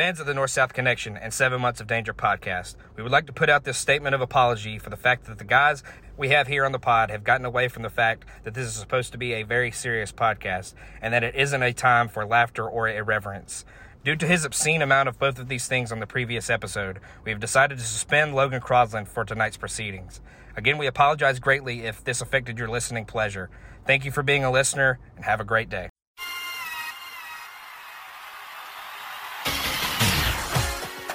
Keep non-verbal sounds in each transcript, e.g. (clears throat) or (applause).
Fans of the North South Connection and Seven Months of Danger podcast, we would like to put out this statement of apology for the fact that the guys we have here on the pod have gotten away from the fact that this is supposed to be a very serious podcast and that it isn't a time for laughter or irreverence. Due to his obscene amount of both of these things on the previous episode, we have decided to suspend Logan Crosland for tonight's proceedings. Again, we apologize greatly if this affected your listening pleasure. Thank you for being a listener and have a great day.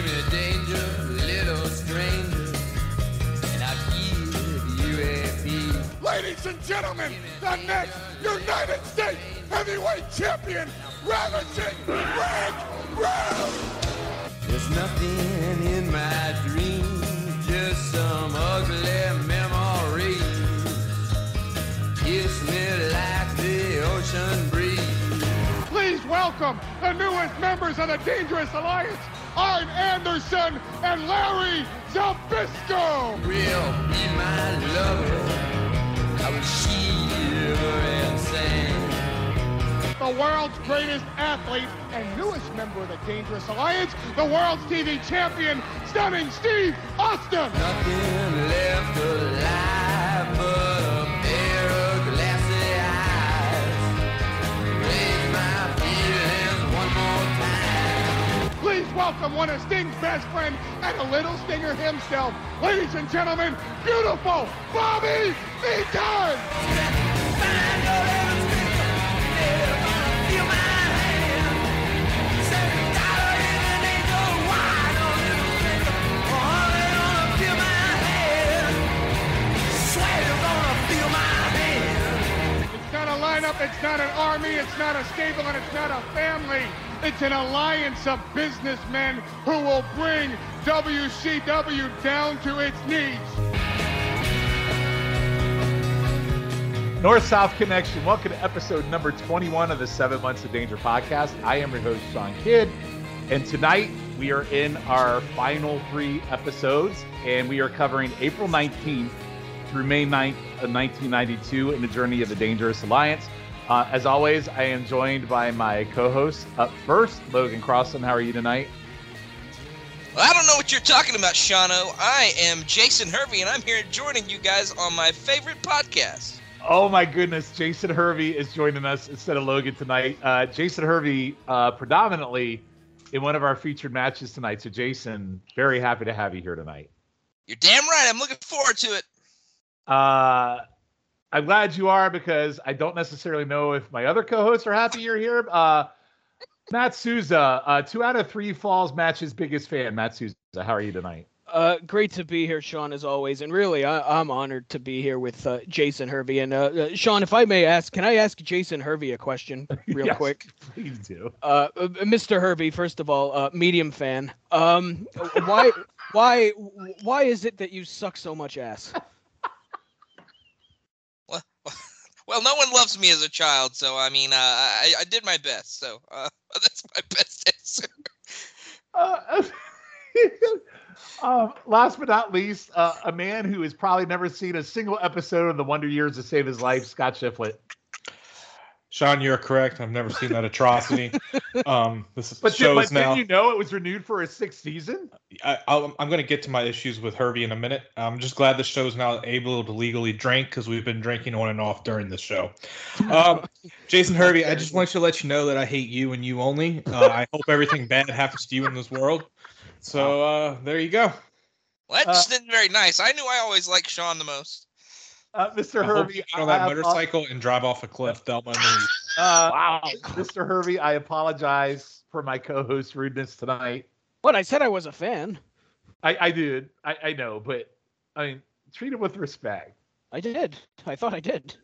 Give me danger, little stranger, and I'll give you a piece. Ladies and gentlemen, the next United States Heavyweight Champion, Ravishing Rick! There's nothing in my dreams, just some ugly memories. Kiss me like the ocean breeze. Please welcome the newest members of the Dangerous Alliance, Arn Anderson and Larry Zbyszko! Will be my lover. I will shiver and sing. The world's greatest athlete and newest member of the Dangerous Alliance, the world's TV champion, Stunning Steve Austin! Nothing left alive Please welcome one of Sting's best friends and a little stinger himself, ladies and gentlemen, beautiful Bobby Eaton! Lineup, it's not an army, it's not a stable, and it's not a family. It's an alliance of businessmen who will bring WCW down to its knees. North South Connection. Welcome to episode number 21 of the Seven Months of Danger podcast. I am your host, Sean Kidd. And tonight we are in our final three episodes, and we are covering April 19th through May 9th of 1992 in the journey of the Dangerous Alliance. Uh, as always, I am joined by my co host up first, Logan Crossan. How are you tonight? I don't know what you're talking about, Shano. I am Jason Hervey, and I'm here joining you guys on my favorite podcast. Oh my goodness, Jason Hervey is joining us instead of Logan tonight. Uh, Jason Hervey, uh, predominantly in one of our featured matches tonight. So, Jason, very happy to have you here tonight. You're damn right. I'm looking forward to it. Uh, I'm glad you are because I don't necessarily know if my other co-hosts are happy you're here. Uh, Matt Souza, uh, two out of three Falls matches biggest fan. Matt Souza, how are you tonight? Uh, great to be here, Sean, as always. And really, I, I'm honored to be here with uh, Jason Hervey. And uh, uh, Sean, if I may ask, can I ask Jason Hervey a question (laughs) real Yes, quick? Please do. Uh, uh, Mr. Hervey, first of all, uh, medium fan. Um, why, why, why is it that you suck so much ass? (laughs) Well, well, no one loves me as a child, so I mean, uh, I, I did my best. So uh, (laughs) that's my best (laughs) answer. Uh, (laughs) um, last but not least, uh, a man who has probably never seen a single episode of The Wonder Years to save his life, Scott Shiflett. Sean, you're correct. I've never seen that atrocity. Um, this (laughs) But, did, shows but now. did you know it was renewed for a sixth season? I, I'll, I'm going to get to my issues with Herbie in a minute. I'm just glad the show's now able to legally drink because we've been drinking on and off during the show. Um, Jason Herbie, I just want to let you know that I hate you and you only. Uh, I hope everything bad happens to you in this world. So uh, there you go. Well, that just isn't very nice. I knew I always liked Sean the most. Uh, Mr. I Hervey, you on I that have- motorcycle and drive off a cliff. (laughs) Thelma and (laughs) Uh, wow, Mr. Hervey, I apologize for my co-host rudeness tonight. What I said I was a fan. I, I did, I, I know, but I mean, treat him with respect. I did. I thought I did.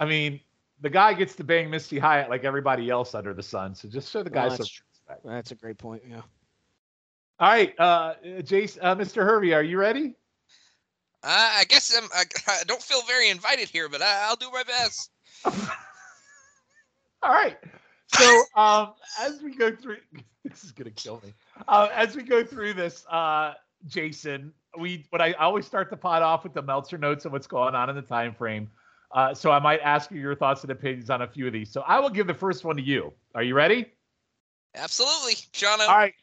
I mean, the guy gets to bang Missy Hyatt like everybody else under the sun. So just show the guy Well, some that's true. respect. That's a great point. Yeah. All right, uh, Jace, uh, Mr. Hervey, are you ready? I, I guess I'm, I, (laughs) I don't feel very invited here, but I, I'll do my best. (laughs) All right. So um, as we go through, (laughs) this is gonna kill me. Uh, as we go through this, uh, Jason, we what I always start the pod off with the Meltzer notes and what's going on in the time frame. Uh, so I might ask you your thoughts and opinions on a few of these. So I will give the first one to you. Are you ready? Absolutely, Shauna. All right.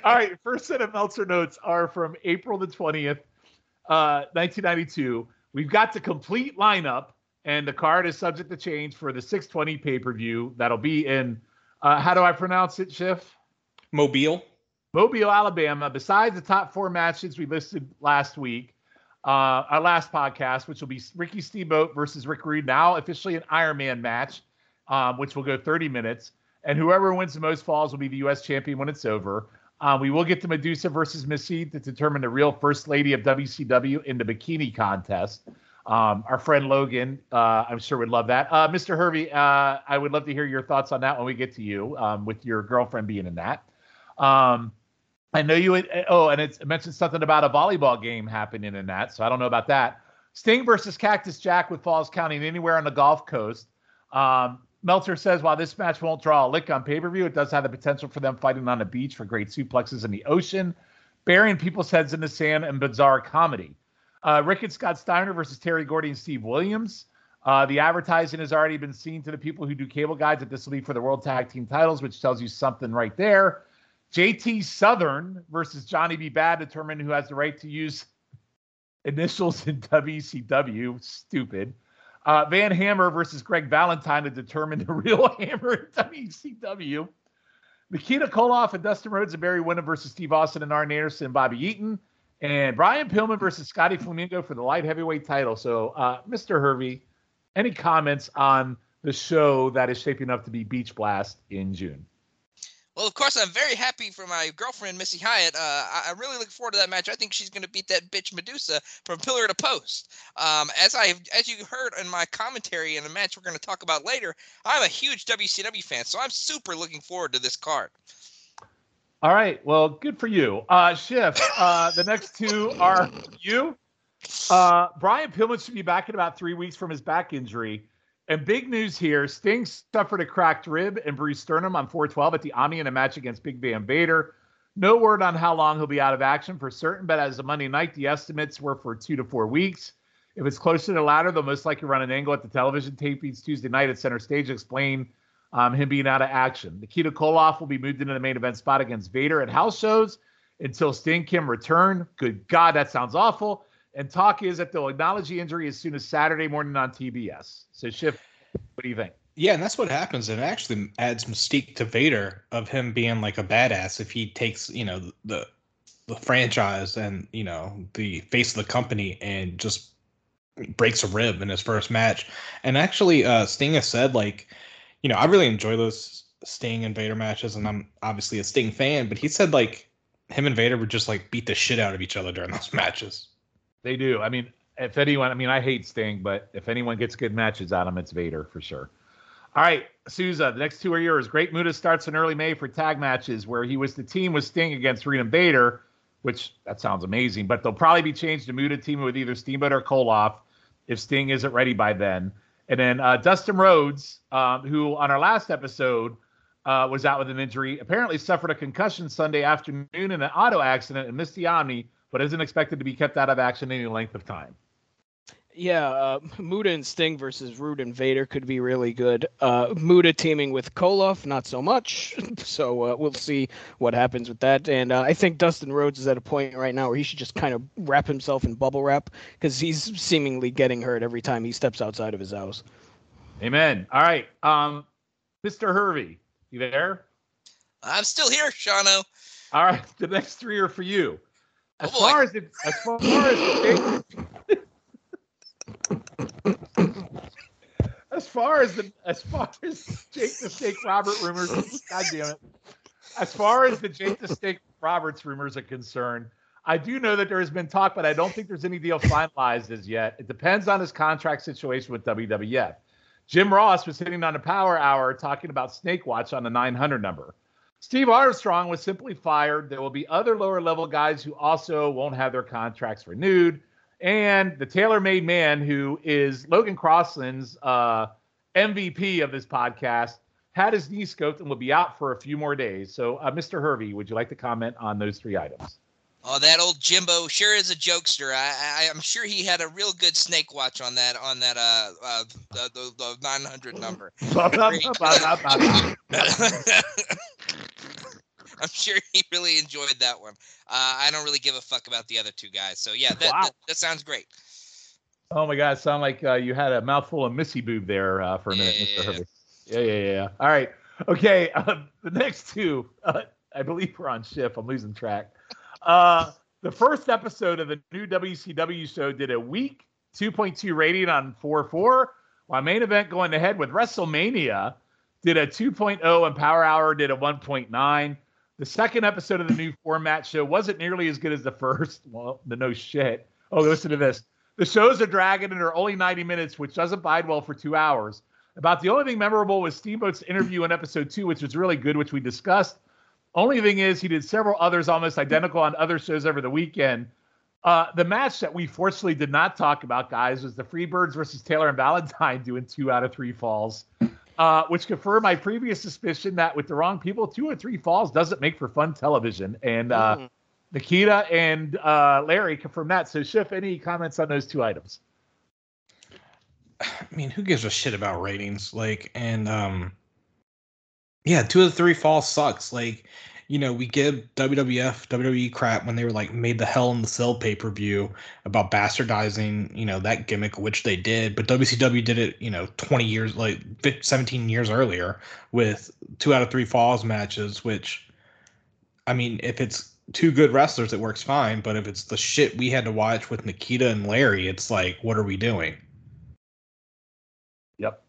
(laughs) All right. First set of Meltzer notes are from April the 20th, uh, 1992. We've got the complete lineup, and the card is subject to change for the 620 pay per view. That'll be in, uh, how do I pronounce it, Schiff? Mobile. Mobile, Alabama. Besides the top four matches we listed last week, uh, our last podcast, which will be Ricky Steamboat versus Rick Rude, now officially an Iron Man match, um, which will go 30 minutes. And whoever wins the most falls will be the U.S. champion when it's over. Um, we will get to Medusa versus Missy to determine the real first lady of WCW in the bikini contest. Um, our friend Logan, uh, I'm sure would love that. Uh, Mr. Hervey, uh, I would love to hear your thoughts on that when we get to you, um, with your girlfriend being in that. Um, I know you. Had, oh, and it mentioned something about a volleyball game happening in that, so I don't know about that. Sting versus Cactus Jack with Falls Count anywhere on the Gulf Coast. Um, Meltzer says while this match won't draw a lick on pay per view, it does have the potential for them fighting on the beach for great suplexes in the ocean, burying people's heads in the sand, and bizarre comedy. Uh, Rick and Scott Steiner versus Terry Gordy and Steve Williams. Uh, the advertising has already been seen to the people who do cable guides that this will be for the World Tag Team titles, which tells you something right there. JT Southern versus Johnny B. Badd, determine who has the right to use initials in WCW. Stupid. Uh, Van Hammer versus Greg Valentine to determine the (laughs) real Hammer in WCW. Nikita Koloff and Dustin Rhodes and Barry Windham versus Steve Austin and Arn Anderson and Bobby Eaton. And Brian Pillman versus Scotty Flamingo for the light heavyweight title. So, uh, Mr. Hervey, any comments on the show that is shaping up to be Beach Blast in June? Well, of course, I'm very happy for my girlfriend, Missy Hyatt. Uh, I, really look forward to that match. I think she's going to beat that bitch Medusa from pillar to post. Um, as I, as you heard in my commentary in the match we're going to talk about later, I'm a huge WCW fan, so I'm super looking forward to this card. All right. Well, good for you. Uh, Schiff, uh, the next two are you. Uh, Brian Pillman should be back in about three weeks from his back injury. And big news here Sting suffered a cracked rib and bruised sternum on 412 at the Omni in a match against Big Van Vader. No word on how long he'll be out of action for certain, but as of Monday night, the estimates were for two to four weeks. If it's closer to the latter, they'll most likely run an angle at the television tapings Tuesday night at center stage to explain um, him being out of action. Nikita Koloff will be moved into the main event spot against Vader at house shows until Sting can return. Good God, that sounds awful. And talk is that they'll acknowledge the injury as soon as Saturday morning on TBS. So, Schiff, what do you think? Yeah, and that's what happens. It actually adds mystique to Vader of him being like a badass if he takes, you know, the the franchise and you know the face of the company and just breaks a rib in his first match. And actually, uh, Sting has said like, you know, I really enjoy those Sting and Vader matches, and I'm obviously a Sting fan. But he said like him and Vader would just like beat the shit out of each other during those (laughs) matches. They do. I mean, if anyone, I mean, I hate Sting, but if anyone gets good matches out of him, it's Vader for sure. All right, Souza, the next two are yours. Great Muta starts in early May for tag matches where he was the team with Sting against Reed Vader, which that sounds amazing, but they'll probably be changed to Muta team with either Steamboat or Koloff if Sting isn't ready by then. And then uh, Dustin Rhodes, um, who on our last episode uh, was out with an injury, apparently suffered a concussion Sunday afternoon in an auto accident and missed the Omni, but isn't expected to be kept out of action any length of time. Yeah, uh, (laughs) Muta and Sting versus Rude and Vader could be really good. Uh, Muta teaming with Koloff, not so much. (laughs) So uh, we'll see what happens with that. And uh, I think Dustin Rhodes is at a point right now where he should just kind of wrap himself in bubble wrap because he's seemingly getting hurt every time he steps outside of his house. Amen. All right, um, Mr. Hervey, you there? I'm still here, Shano. All right, (laughs) the next three are for you. As Oh, far as the, (laughs) as far as the as far as the as far as Jake the Snake Robert rumors, God damn it. As far as the Jake the Snake Roberts rumors are concerned, I do know that there has been talk, but I don't think there's any deal finalized as yet. It depends on his contract situation with WWF. Jim Ross was hitting on a power hour talking about Snake Watch on the 900 number. Steve Armstrong was simply fired. There will be other lower level guys who also won't have their contracts renewed. And the Taylor Made Man, who is Logan Crossland's uh, MVP of this podcast, had his knee scoped and will be out for a few more days. So, uh, Mr. Hervey, would you like to comment on those three items? Oh, that old Jimbo sure is a jokester. I, I I'm sure he had a real good snake watch on that on that uh, uh the, the, the 900 number. (laughs) (laughs) I'm sure he really enjoyed that one. Uh, I don't really give a fuck about the other two guys. So yeah, that Wow. that, that sounds great. Oh my God, sound like uh, you had a mouthful of missy boob there uh, for a minute, Mr. Yeah. Hervey. Yeah, yeah, yeah, yeah. All right. Okay. Uh, (laughs) the next two, uh, I believe we're on shift. I'm losing track. Uh, the first episode of the new WCW show did a week 2.2 rating on 4.4, My main event going ahead with WrestleMania did a 2.0 and Power Hour did a 1.9. The second episode of the new format show wasn't nearly as good as the first. (laughs) Well, the no shit. Oh, listen to this. The shows are dragging and are only 90 minutes, which doesn't bide well for two hours. About the only thing memorable was Steamboat's interview in episode two, which was really good, which we discussed. Only thing is, he did several others almost identical on other shows over the weekend. Uh, the match that we fortunately did not talk about, guys, was the Freebirds versus Taylor and Valentine (laughs) doing two out of three falls, uh, which confirmed my previous suspicion that with the wrong people, two or three falls doesn't make for fun television. And uh, Mm. Nikita and uh, Larry confirmed that. So, Schiff, any comments on those two items? I mean, who gives a shit about ratings? Like, and um, yeah, two of the three falls sucks. Like, you know, we give WWF, WWE crap when they were like made the Hell in the Cell pay per view about bastardizing, you know, that gimmick, which they did. But WCW did it, you know, 20 years, like 15, 17 years earlier with two out of three falls matches, which, I mean, if it's two good wrestlers, it works fine. But if it's the shit we had to watch with Nikita and Larry, it's like, what are we doing? Yep.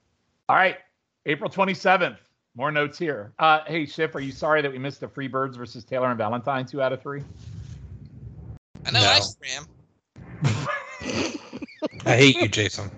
All right. April 27th. More notes here. Uh, hey, Schiff, are you sorry that we missed the Freebirds versus Taylor and Valentine two out of three? I know I No. scram. I hate you, Jason.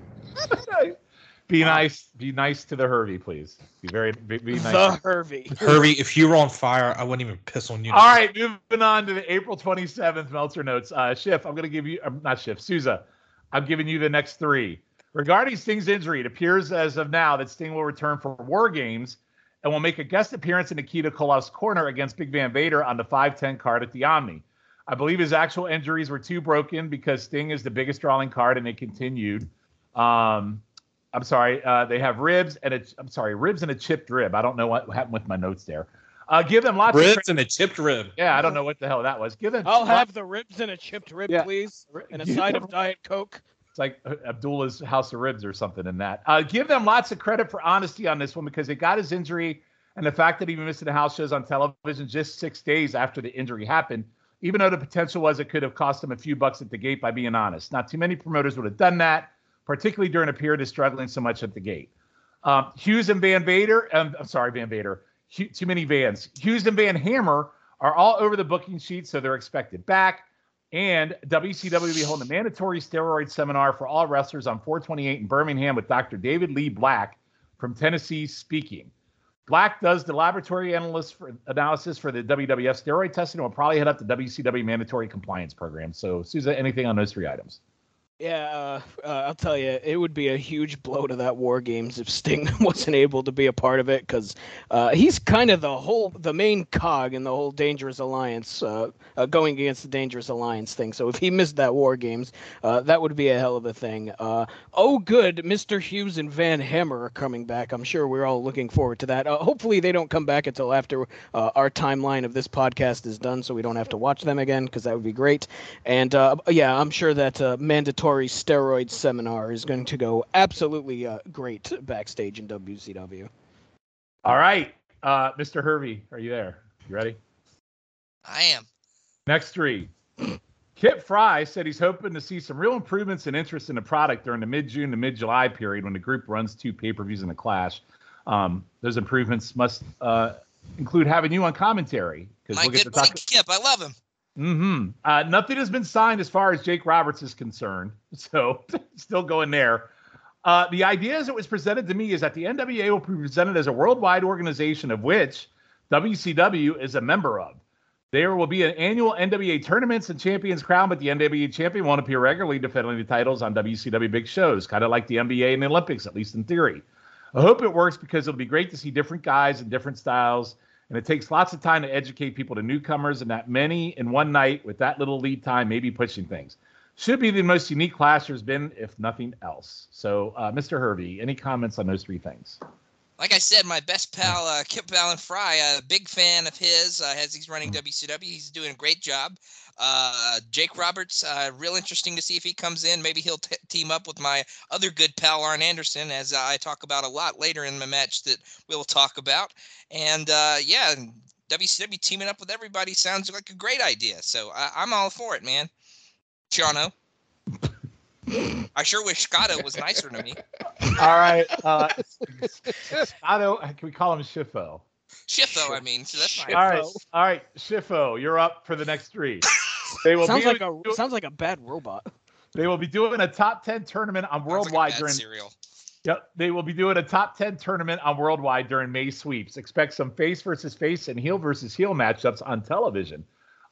(laughs) Be nice. Be nice to the Hervey, please. Be very be, be nice. The Hervey. Hervey, if you were on fire, I wouldn't even piss on you. All right, moving on to the April 27th Meltzer notes. Uh, Schiff, I'm going to give you, um, not Schiff, Souza, I'm giving you the next three. Regarding Sting's injury, it appears as of now that Sting will return for War Games and will make a guest appearance in Nikita Koloff's corner against Big Van Vader on the 510 card at the Omni. I believe his actual injuries were too broken because Sting is the biggest drawing card and they continued. Um, I'm sorry, uh, they have ribs and a, I'm sorry, ribs and a chipped rib. I don't know what happened with my notes there. Uh, give them lots of Ribs and a chipped rib. yeah, I don't know what the hell that was. Give them. I'll have the ribs and a chipped rib, Yeah. please, and a (laughs) side of Diet Coke. It's like uh, Abdullah's House of Ribs or something in that. Uh, give them lots of credit for honesty on this one because they got his injury and the fact that he missed the house shows on television just six days after the injury happened. Even though the potential was it could have cost him a few bucks at the gate by being honest. Not too many promoters would have done that, particularly during a period of struggling so much at the gate. Um, Hughes and Van Vader, um, I'm sorry, Van Vader, Hu- too many Vans. Hughes and Van Hammer are all over the booking sheet, so they're expected back. And WCW will be holding a mandatory steroid seminar for all wrestlers on 428 in Birmingham with Dr. David Lee Black from Tennessee speaking. Black does the laboratory analyst for analysis for the WWF steroid testing and will probably head up the WCW mandatory compliance program. So, Souza, anything on those three items? Yeah, uh, uh, I'll tell you, it would be a huge blow to that War Games if Sting (laughs) wasn't able to be a part of it because uh, he's kind of the whole, the main cog in the whole Dangerous Alliance, uh, uh, going against the Dangerous Alliance thing. So if he missed that War Games, uh, that would be a hell of a thing. Oh, good, Mr. Hughes and Van Hammer are coming back. I'm sure we're all looking forward to that. Hopefully they don't come back until after our timeline of this podcast is done, so we don't have to watch them again because that would be great. And yeah, I'm sure that uh, mandatory steroid seminar is going to go absolutely uh, great backstage in WCW. All right, uh, Mr. Hervey, are you there? You ready? I am. Next three. Kip Frey said he's hoping to see some real improvements in interest in the product during the mid June to mid July period when the group runs two pay per views in the Clash. Um, those improvements must uh, include having you on commentary because My we'll get good to talk. Kip, I love him. Hmm Uh, nothing has been signed as far as Jake Roberts is concerned. (laughs) So still going there. Uh, the idea as it was presented to me is that the NWA will be presented as a worldwide organization of which WCW is a member of. There will be an annual NWA tournaments and champions crown, but the NWA champion won't appear regularly defending the titles on WCW big shows, kind of like the NBA and the Olympics, at least in theory. I hope it works because it'll be great to see different guys and different styles. And it takes lots of time to educate people to newcomers, and that many in one night with that little lead time may be pushing things. Should be the most unique class there's been, if nothing else. So, uh, Mr. Hervey, any comments on those three things? Like I said, my best pal uh, Kip Allen Frey, a big fan of his. Uh, as he's running WCW, he's doing a great job. Uh, Jake Roberts, uh, real interesting to see if he comes in. Maybe he'll t- team up with my other good pal Arn Anderson, as I talk about a lot later in the match that we'll talk about. And uh, yeah, WCW teaming up with everybody sounds like a great idea. So I- I'm all for it, man. Shano. (laughs) I sure wish Scotto was nicer to me. All right. Uh, (laughs) Otto, can we call him Shifo? Shifo, I mean, so that's fine. All right. All right. Shifo, you're up for the next three. (laughs) They will sounds be like a sounds like a bad robot. they will be doing a top 10 tournament on Sounds like worldwide bad during cereal. Yep, they will be doing a top 10 tournament on worldwide during May sweeps. Expect some face versus face and heel versus heel matchups on television.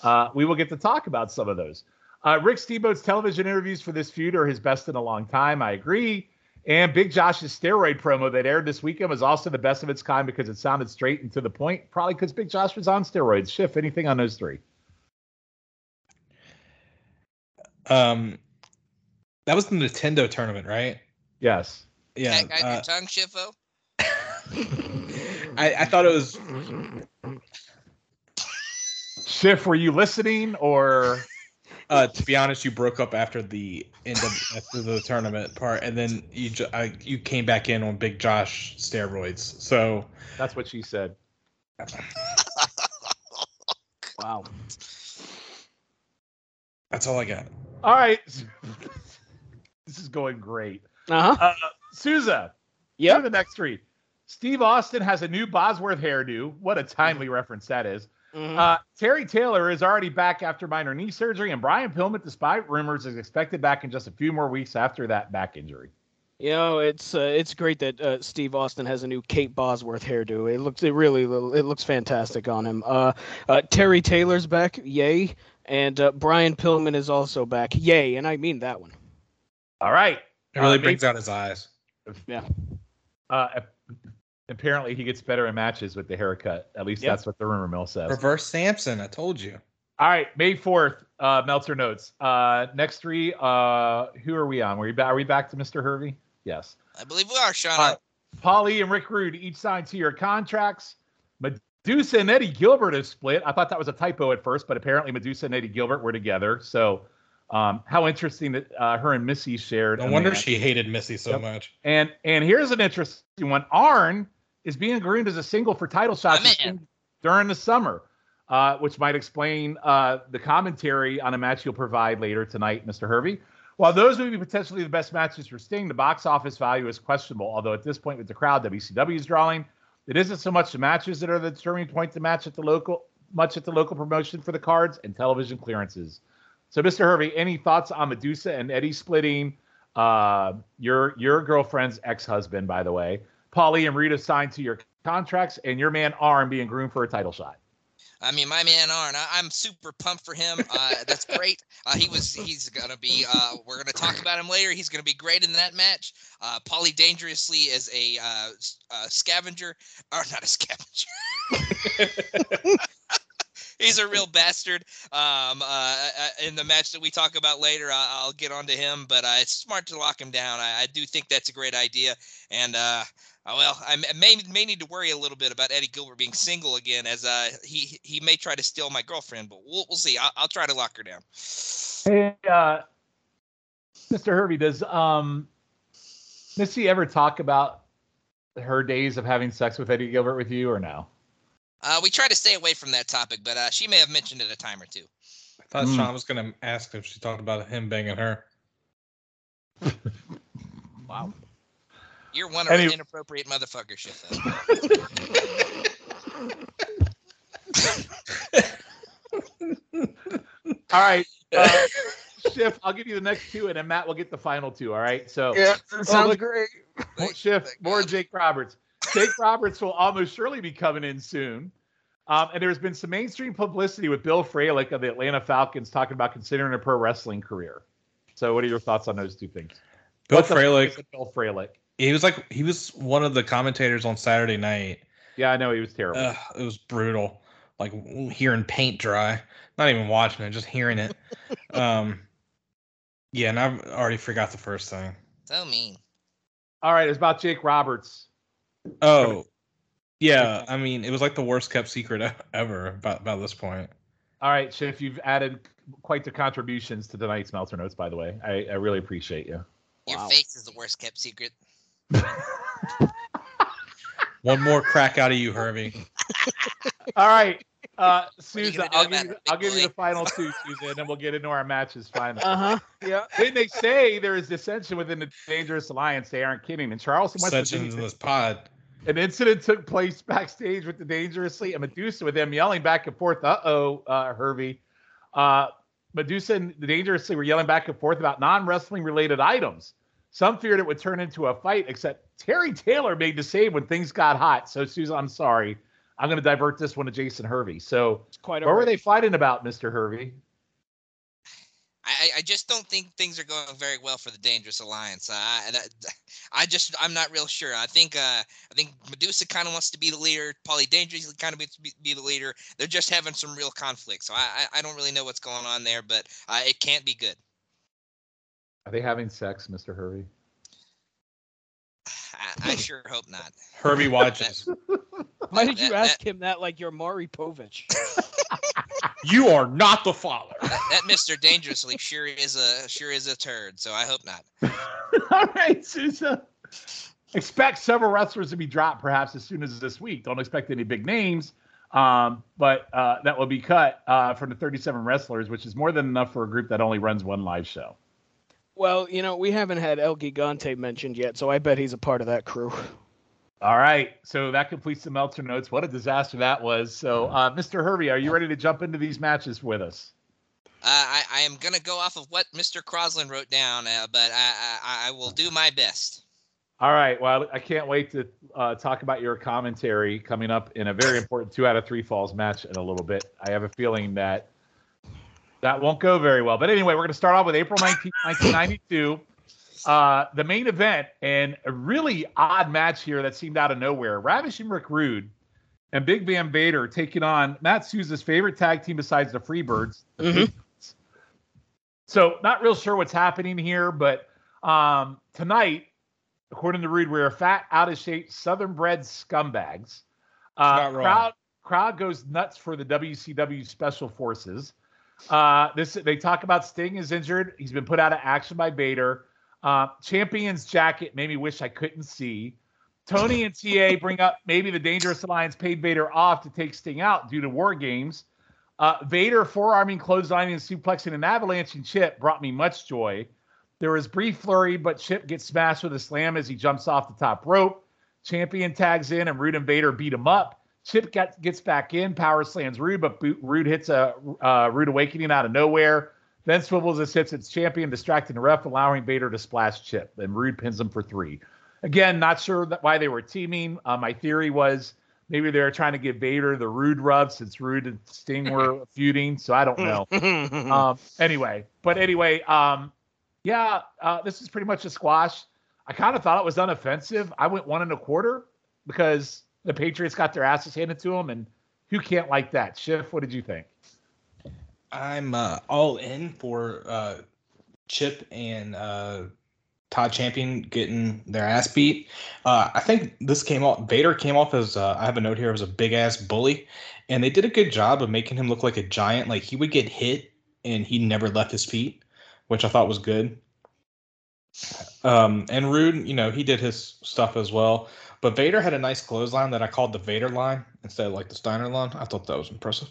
Uh, we will get to talk about some of those. Uh, Rick Steamboat's television interviews for this feud are his best in a long time. I agree. And Big Josh's steroid promo that aired this weekend was also the best of its kind because it sounded straight and to the point. Probably because Big Josh was on steroids. Schiff, anything on those three? Um, that was the Nintendo tournament, right? Yes. Yeah. Cat guide uh, your tongue, Shifo. (laughs) I, I thought it was. Schiff, were you listening or? Uh, to be honest, you broke up after the end of after the tournament part, and then you ju- I, you came back in on Big Josh steroids. So That's what she said. (laughs) Wow. that's all I got. All right. (laughs) this is going great. Uh huh. Uh, Souza. Yep. To the next three. Steve Austin has a new Bosworth hairdo. What a timely reference that is. Mhm. Uh, Terry Taylor is already back after minor knee surgery, and Brian Pillman, despite rumors, is expected back in just a few more weeks after that back injury. You know, it's uh, it's great that uh, Steve Austin has a new Kate Bosworth hairdo. It looks it really it looks fantastic on him. Uh, uh, Terry Taylor's back, yay, and uh, Brian Pillman is also back, yay, and I mean that one. All right. It really Uh, brings out his eyes. Yeah. Uh, apparently, he gets better in matches with the haircut. At least Yep. that's what the rumor mill says. Reverse Samson, I told you. All right, May fourth, uh, Meltzer notes. Uh, next three, uh, who are we on? Were we ba- are we back to Mr. Hervey? Yes. I believe we are, Sean, All right. Polly and Rick Rude each signed two-year contracts. Medusa and Eddie Gilbert have split. I thought that was a typo at first, but apparently Medusa and Eddie Gilbert were together. So, um, how interesting that uh, her and Missy shared. No wonder match. she hated Missy so Yep. much. And and here's an interesting one. Arn is being groomed as a single for title shots during the summer, uh, which might explain uh, the commentary on a match you'll provide later tonight, Mr. Hervey. While those would be potentially the best matches for Sting, the box office value is questionable. Although at this point, with the crowd WCW is drawing, it isn't so much the matches that are the determining point to match at the local, much at the local promotion for the cards and television clearances. So, Mr. Hervey, any thoughts on Medusa and Eddie splitting? Uh, your your girlfriend's ex-husband, by the way, Polly and Rita signed to your contracts, and your man Arn being groomed for a title shot. I mean, my man Arn, I, I'm super pumped for him. Uh, that's great. Uh, he was, he's gonna be. Uh, we're gonna talk about him later. He's gonna be great in that match. Uh, Polly dangerously is a uh, uh, scavenger, or not a scavenger. (laughs) (laughs) He's a real bastard. Um, uh, uh, in the match that we talk about later, I, I'll get onto him, but uh, it's smart to lock him down. I, I do think that's a great idea, and uh, uh, well, I may may need to worry a little bit about Eddie Gilbert being single again, as uh, he he may try to steal my girlfriend, but we'll we'll see. I'll, I'll try to lock her down. Hey, uh, Mr. Hervey, does um, Missy ever talk about her days of having sex with Eddie Gilbert with you, or no? Uh, we try to stay away from that topic, but uh, she may have mentioned it a time or two. I thought Hmm. Sean was gonna ask if she talked about him banging her. Wow. You're one of Any- the inappropriate motherfucker shit. Though. (laughs) All right. Uh, Schiff, I'll give you the next two, and then Matt will get the final two. All right. So Yeah, sounds look- great. More Schiff, more Jake Roberts. Jake Roberts will almost surely be coming in soon. Um, and there's been some mainstream publicity with Bill Fralic of the Atlanta Falcons talking about considering a pro wrestling career. So, what are your thoughts on those two things? Bill What the Fralic, Bill Fralic. he was like he was one of the commentators on Saturday night. Yeah, I know he was terrible. Ugh, it was brutal. Like hearing paint dry, not even watching it, just hearing it. (laughs) um, yeah, and I've already forgot the first thing. So mean. All right, it's about Jake Roberts. Oh, yeah. I mean, it was like the worst kept secret ever about about this point. All right, Schiff, you've added quite the contributions to tonight's Meltzer Notes, by the way. I, I really appreciate you. Your Wow. face is the worst kept secret. (laughs) One more crack out of you, Herbie. All right, uh, Susan, I'll give, you, I'll give you the final two, Susan, and then we'll get into our matches (laughs) finally. Uh huh. Yeah. When they say there is dissension within the Dangerous Alliance, they aren't kidding. And Charleston, West Such in this pod. an incident took place backstage with the Dangerously and Medusa, with them yelling back and forth. Uh oh, uh, Hervey. Uh, Medusa and the Dangerously were yelling back and forth about non wrestling related items. Some feared it would turn into a fight, except Terry Taylor made the save when things got hot. So, Susan, I'm sorry. I'm going to divert this one to Jason Hervey. So, It's quite what were they fighting about, Mr. Hervey? I, I- I just don't think things are going very well for the Dangerous Alliance. Uh, I, I just I'm not real sure. I think uh, I think Medusa kind of wants to be the leader. Polly Dangerously kind of wants to be, be the leader. They're just having some real conflict. So I, I I don't really know what's going on there, but uh, it can't be good. Are they having sex, Mr. Hervey? I, I sure hope not. Herbie (laughs) watches. Why did you that- ask him that like you're Maury Povich? (laughs) you are not the father. That, that Mr. Dangerously sure is a sure is a turd. So I hope not. (laughs) All right, Susan. Expect several wrestlers to be dropped perhaps as soon as this week. Don't expect any big names, um, but uh, that will be cut uh, from the 37 wrestlers, which is more than enough for a group that only runs one live show. Well, you know, we haven't had El Gigante mentioned yet, so I bet he's a part of that crew. All right, so that completes the Meltzer notes. What a disaster that was. So, uh, Mr. Hervey, are you ready to jump into these matches with us? Uh, I, I am gonna go off of what Mr. Croslin wrote down, uh, but I, I I will do my best. All right. Well, I can't wait to uh, talk about your commentary coming up in a very important two out of three falls match in a little bit. I have a feeling that that won't go very well. But anyway, we're going to start off with April 19th, 1992. Uh, the main event and a really odd match here that seemed out of nowhere. Ravishing Rick Rude and Big Van Vader taking on Matt Souza's favorite tag team besides the Freebirds. the Mhm. Freebirds. So not real sure what's happening here, but um, tonight according to Rude, we're fat, out of shape, southern bred scumbags. Uh, crowd crowd goes nuts for the WCW Special Forces. Uh, this they talk about Sting is injured. He's been put out of action by Vader. Uh, Champion's jacket made me wish I couldn't see. Tony and TA bring up maybe the Dangerous Alliance paid Vader off to take Sting out due to war games. Uh, Vader forearming, clotheslining, and suplexing an avalanche and Chip brought me much joy. There was brief flurry, but Chip gets smashed with a slam as he jumps off the top rope. Champion tags in, and Rude and Vader beat him up. Chip gets, gets back in, power slams Rude, but Rude hits a uh, Rude awakening out of nowhere. Then swivels and hits its champion, distracting the ref, allowing Vader to splash Chip. And Rude pins him for three. Again, not sure that why they were teaming. Uh, my theory was maybe they were trying to give Vader the Rude rub since Rude and Sting were (laughs) feuding. So I don't know (laughs) um, anyway, but anyway, um, yeah, uh, this is pretty much a squash. I kind of thought it was unoffensive. I went one and a quarter because the Patriots got their asses handed to them, and who can't like that? Schiff, what did you think? I'm uh, all in for uh, Chip and uh, Todd Champion getting their ass beat. Uh, I think this came off. Vader came off as uh, I have a note here as a big ass bully, and they did a good job of making him look like a giant. Like he would get hit and he never left his feet, which I thought was good. Um, and Rude, you know, he did his stuff as well. But Vader had a nice clothesline that I called the Vader line instead of like the Steiner line. I thought that was impressive.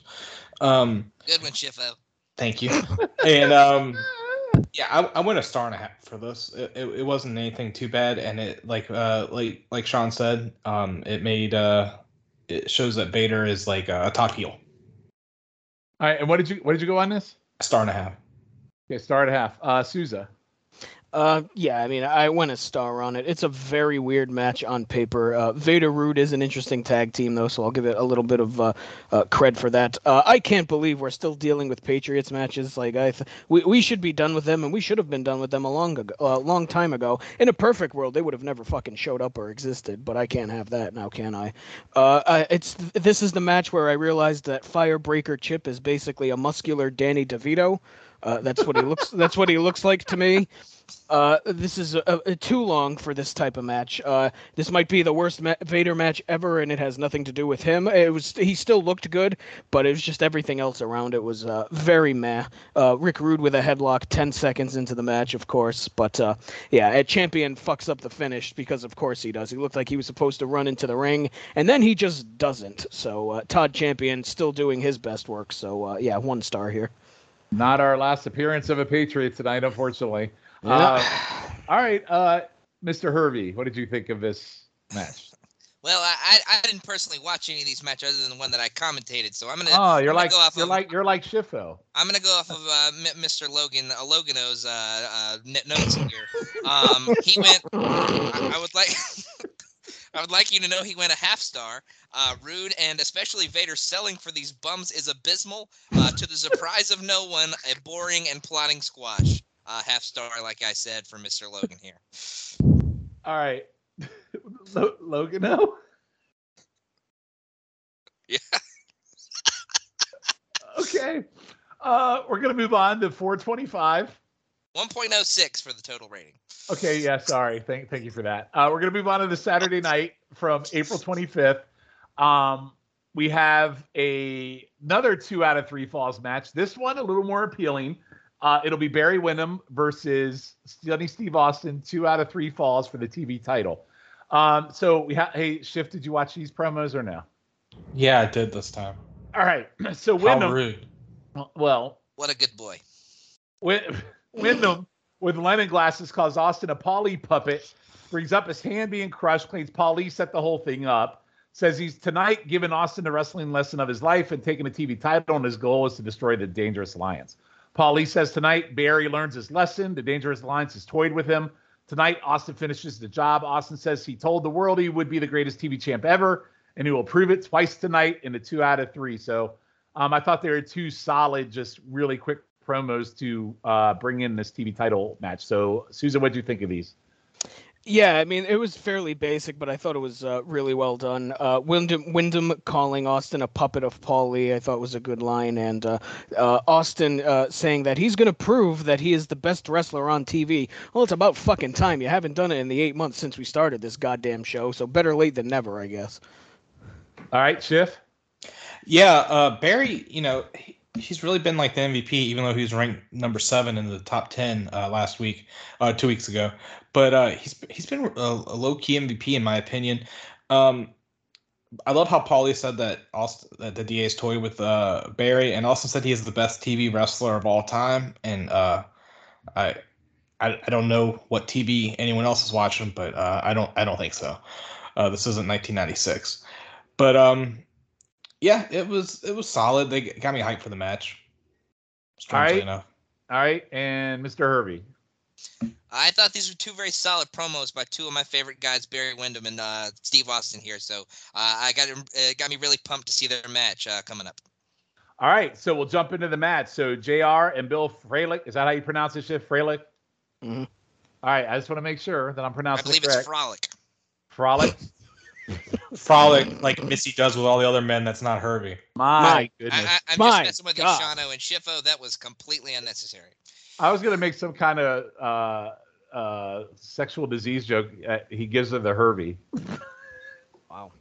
Um, Good one, Shifo. Thank you. (laughs) and um, yeah, I, I went a star and a half for this. It, it, it wasn't anything too bad, and it like uh like like Sean said, um, it made uh it shows that Vader is like a top heel. All right, and what did you what did you go on this? Star and a half. Okay, star and a half. Uh, Souza. Uh, yeah, I mean, I went a star on it. It's a very weird match on paper. Uh, Vader Rude is an interesting tag team, though, so I'll give it a little bit of uh, uh, cred for that. Uh, I can't believe we're still dealing with Patriots matches. Like, I, th- we we should be done with them, and we should have been done with them a long ago, a long time ago. In a perfect world, they would have never fucking showed up or existed. But I can't have that now, can I? Uh, I it's this is the match where I realized that Firebreaker Chip is basically a muscular Danny DeVito. Uh, that's what he looks. That's what he looks like to me. Uh, this is uh uh too long for this type of match. Uh, this might be the worst ma- Vader match ever, and it has nothing to do with him. It was he still looked good, but it was just everything else around it was very meh. Rick Rude with a headlock, ten seconds into the match, of course, but yeah, a champion fucks up the finish because of course he does. He looked like he was supposed to run into the ring, and then he just doesn't. So Todd Champion still doing his best work. So yeah, one star here. Not our last appearance of a Patriot tonight, unfortunately. Yeah. Uh, all right, uh, Mr. Hervey, what did you think of this match? Well, I, I I didn't personally watch any of these matches other than the one that I commentated, so I'm gonna. Oh, you're I'm gonna like go off you're of, like you're like Schiffo. I'm gonna go off of uh, Mr. Logan uh, Logano's uh, uh, notes here. Um, he went. I, I would like. (laughs) I would like you to know he went a half star. Uh, rude and especially Vader selling for these bums is abysmal. Uh, to the surprise of no one, a boring and plotting squash. Uh, half star, like I said, for Mr. Logan here. All right, (laughs) Lo- Logano. (laughs) Yeah. Okay, uh, we're gonna move on to 425. 1.06 for the total rating. Okay, yeah, sorry. Thank thank you for that. Uh, we're gonna move on to the Saturday night from April 25th. Um, we have a another two out of three falls match. This one a little more appealing. Uh, it'll be Barry Windham versus Stunning Steve Austin, two out of three falls for the TV title. Um, so we have. Hey, Shift, did you watch these promos or no? Yeah, I did this time. All right. (clears throat) So How Windham. rude. Well, What a good boy. Win- (laughs) Windham with lemon glasses calls Austin a Polly puppet, brings up his hand being crushed, claims Polly set the whole thing up, says he's tonight giving Austin the wrestling lesson of his life and taking a TV title, and his goal is to destroy the Dangerous Alliance. Paulie says tonight Barry learns his lesson. The Dangerous Alliance has toyed with him. Tonight, Austin finishes the job. Austin says he told the world he would be the greatest TV champ ever, and he will prove it twice tonight in the two out of three. So um, I thought they were two solid, just really quick promos to uh, bring in this TV title match. So, Susan, what do you think of these? Yeah, I mean it was fairly basic, but I thought it was uh, really well done. Uh, Windham, Windham calling Austin a puppet of Paul Lee, I thought was a good line, and uh, uh, Austin uh, saying that he's going to prove that he is the best wrestler on TV. Well, it's about fucking time. You haven't done it in the eight months since we started this goddamn show, so better late than never, I guess. All right, Schiff. Yeah, uh, Barry, you know, he, he's really been like the MVP, even though he was ranked number seven in the top ten uh, last week, uh, two weeks ago. But uh, he's he's been a, a low key MVP in my opinion. Um, I love how Paulie said that Austin, that the DA's toy with uh, Barry, and also said he is the best TV wrestler of all time. And uh, I, I I don't know what TV anyone else is watching, but uh, I don't I don't think so. Uh, this isn't 1996, but um, yeah, it was it was solid. They got me hyped for the match. Strangely right. enough. All right, and Mr. Hervey. I thought these were two very solid promos by two of my favorite guys, Barry Windham and uh, Steve Austin here. So uh, I got uh, got me really pumped to see their match uh, coming up. All right, so we'll jump into the match. So Jr. and Bill Fralic, is that how you pronounce this Schiff? Fralic. Mhm. All right, I just want to make sure that I'm pronouncing. I pronouncing believe it it's correct. Frolic. Frolic. (laughs) Frolic like Missy does with all the other men. That's not Hervey. My, My goodness. I, I, I'm My just messing with God. you, Shano and Shifo. That was completely unnecessary. I was gonna make some kind of uh, uh, sexual disease joke. Uh, he gives her the Hervey. (laughs) Wow.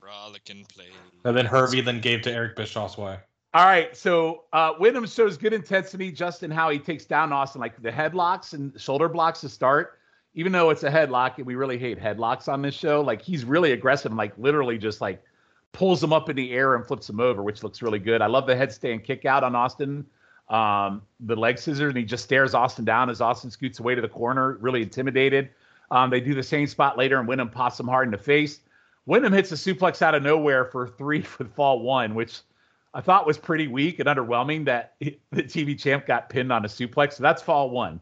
Frolic and play. And then Hervey then gave to Eric Bischoff's way. All right, so uh, Windham shows good intensity Justin how he takes down Austin, like the headlocks and shoulder blocks to start. Even though it's a headlock, and we really hate headlocks on this show, like he's really aggressive, and like literally just like pulls him up in the air and flips him over, which looks really good. I love the headstand kick out on Austin, um, the leg scissors, and he just stares Austin down as Austin scoots away to the corner, really intimidated. Um, they do the same spot later, and Windham pops him hard in the face. Windham hits a suplex out of nowhere for three (laughs) for fall one, which I thought was pretty weak and underwhelming that he- (laughs) the TV champ got pinned on a suplex. So that's fall one.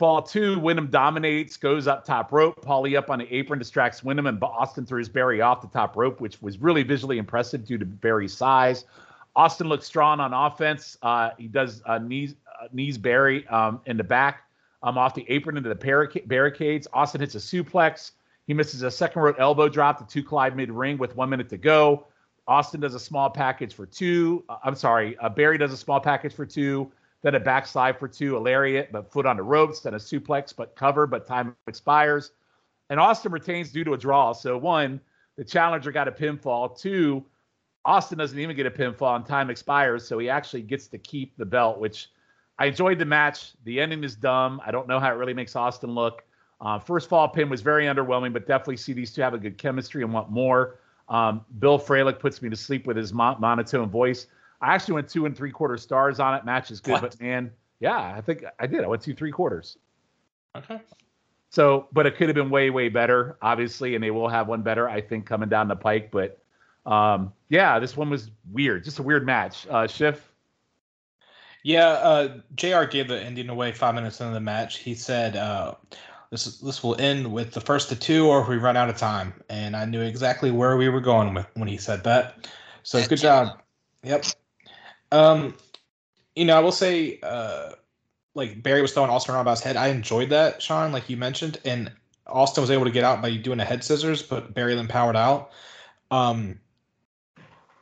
Fall two, Windham dominates, goes up top rope. Paulie up on the apron, distracts Windham, and Austin throws Barry off the top rope, which was really visually impressive due to Barry's size. Austin looks strong on offense. Uh, he does uh, knees uh, knees Barry um, in the back, um, off the apron into the barrica- barricades. Austin hits a suplex. He misses a second rope elbow drop. The two collide mid ring with one minute to go. Austin does a small package for two. Uh, I'm sorry, uh, Barry does a small package for two. Then a backslide for two, a lariat, but foot on the ropes. Then a suplex, but cover, but time expires. And Austin retains due to a draw. So one, the challenger got a pinfall. Two, Austin doesn't even get a pinfall and time expires, so he actually gets to keep the belt, which I enjoyed the match. The ending is dumb. I don't know how it really makes Austin look. Uh, first fall pin was very underwhelming, but definitely see these two have a good chemistry and want more. Um, Bill Fralic puts me to sleep with his mon- monotone voice. I actually went two and three quarter stars on it. Match is good, What? but man, yeah, I think I did. I went two three quarters. Okay. So, but it could have been way, way better, obviously, and they will have one better, I think, coming down the pike. But um, yeah, this one was weird, just a weird match. Uh, Schiff, Yeah, uh, Jr. gave the ending away five minutes into the match. He said, uh, "This this will end with the first to two, or if we run out of time." And I knew exactly where we were going with when he said that. So good job. Yep. Um, you know, I will say, uh, like Barry was throwing Austin around about his head. I enjoyed that, Sean, like you mentioned, and Austin was able to get out by doing a head scissors, but Barry then powered out. Um,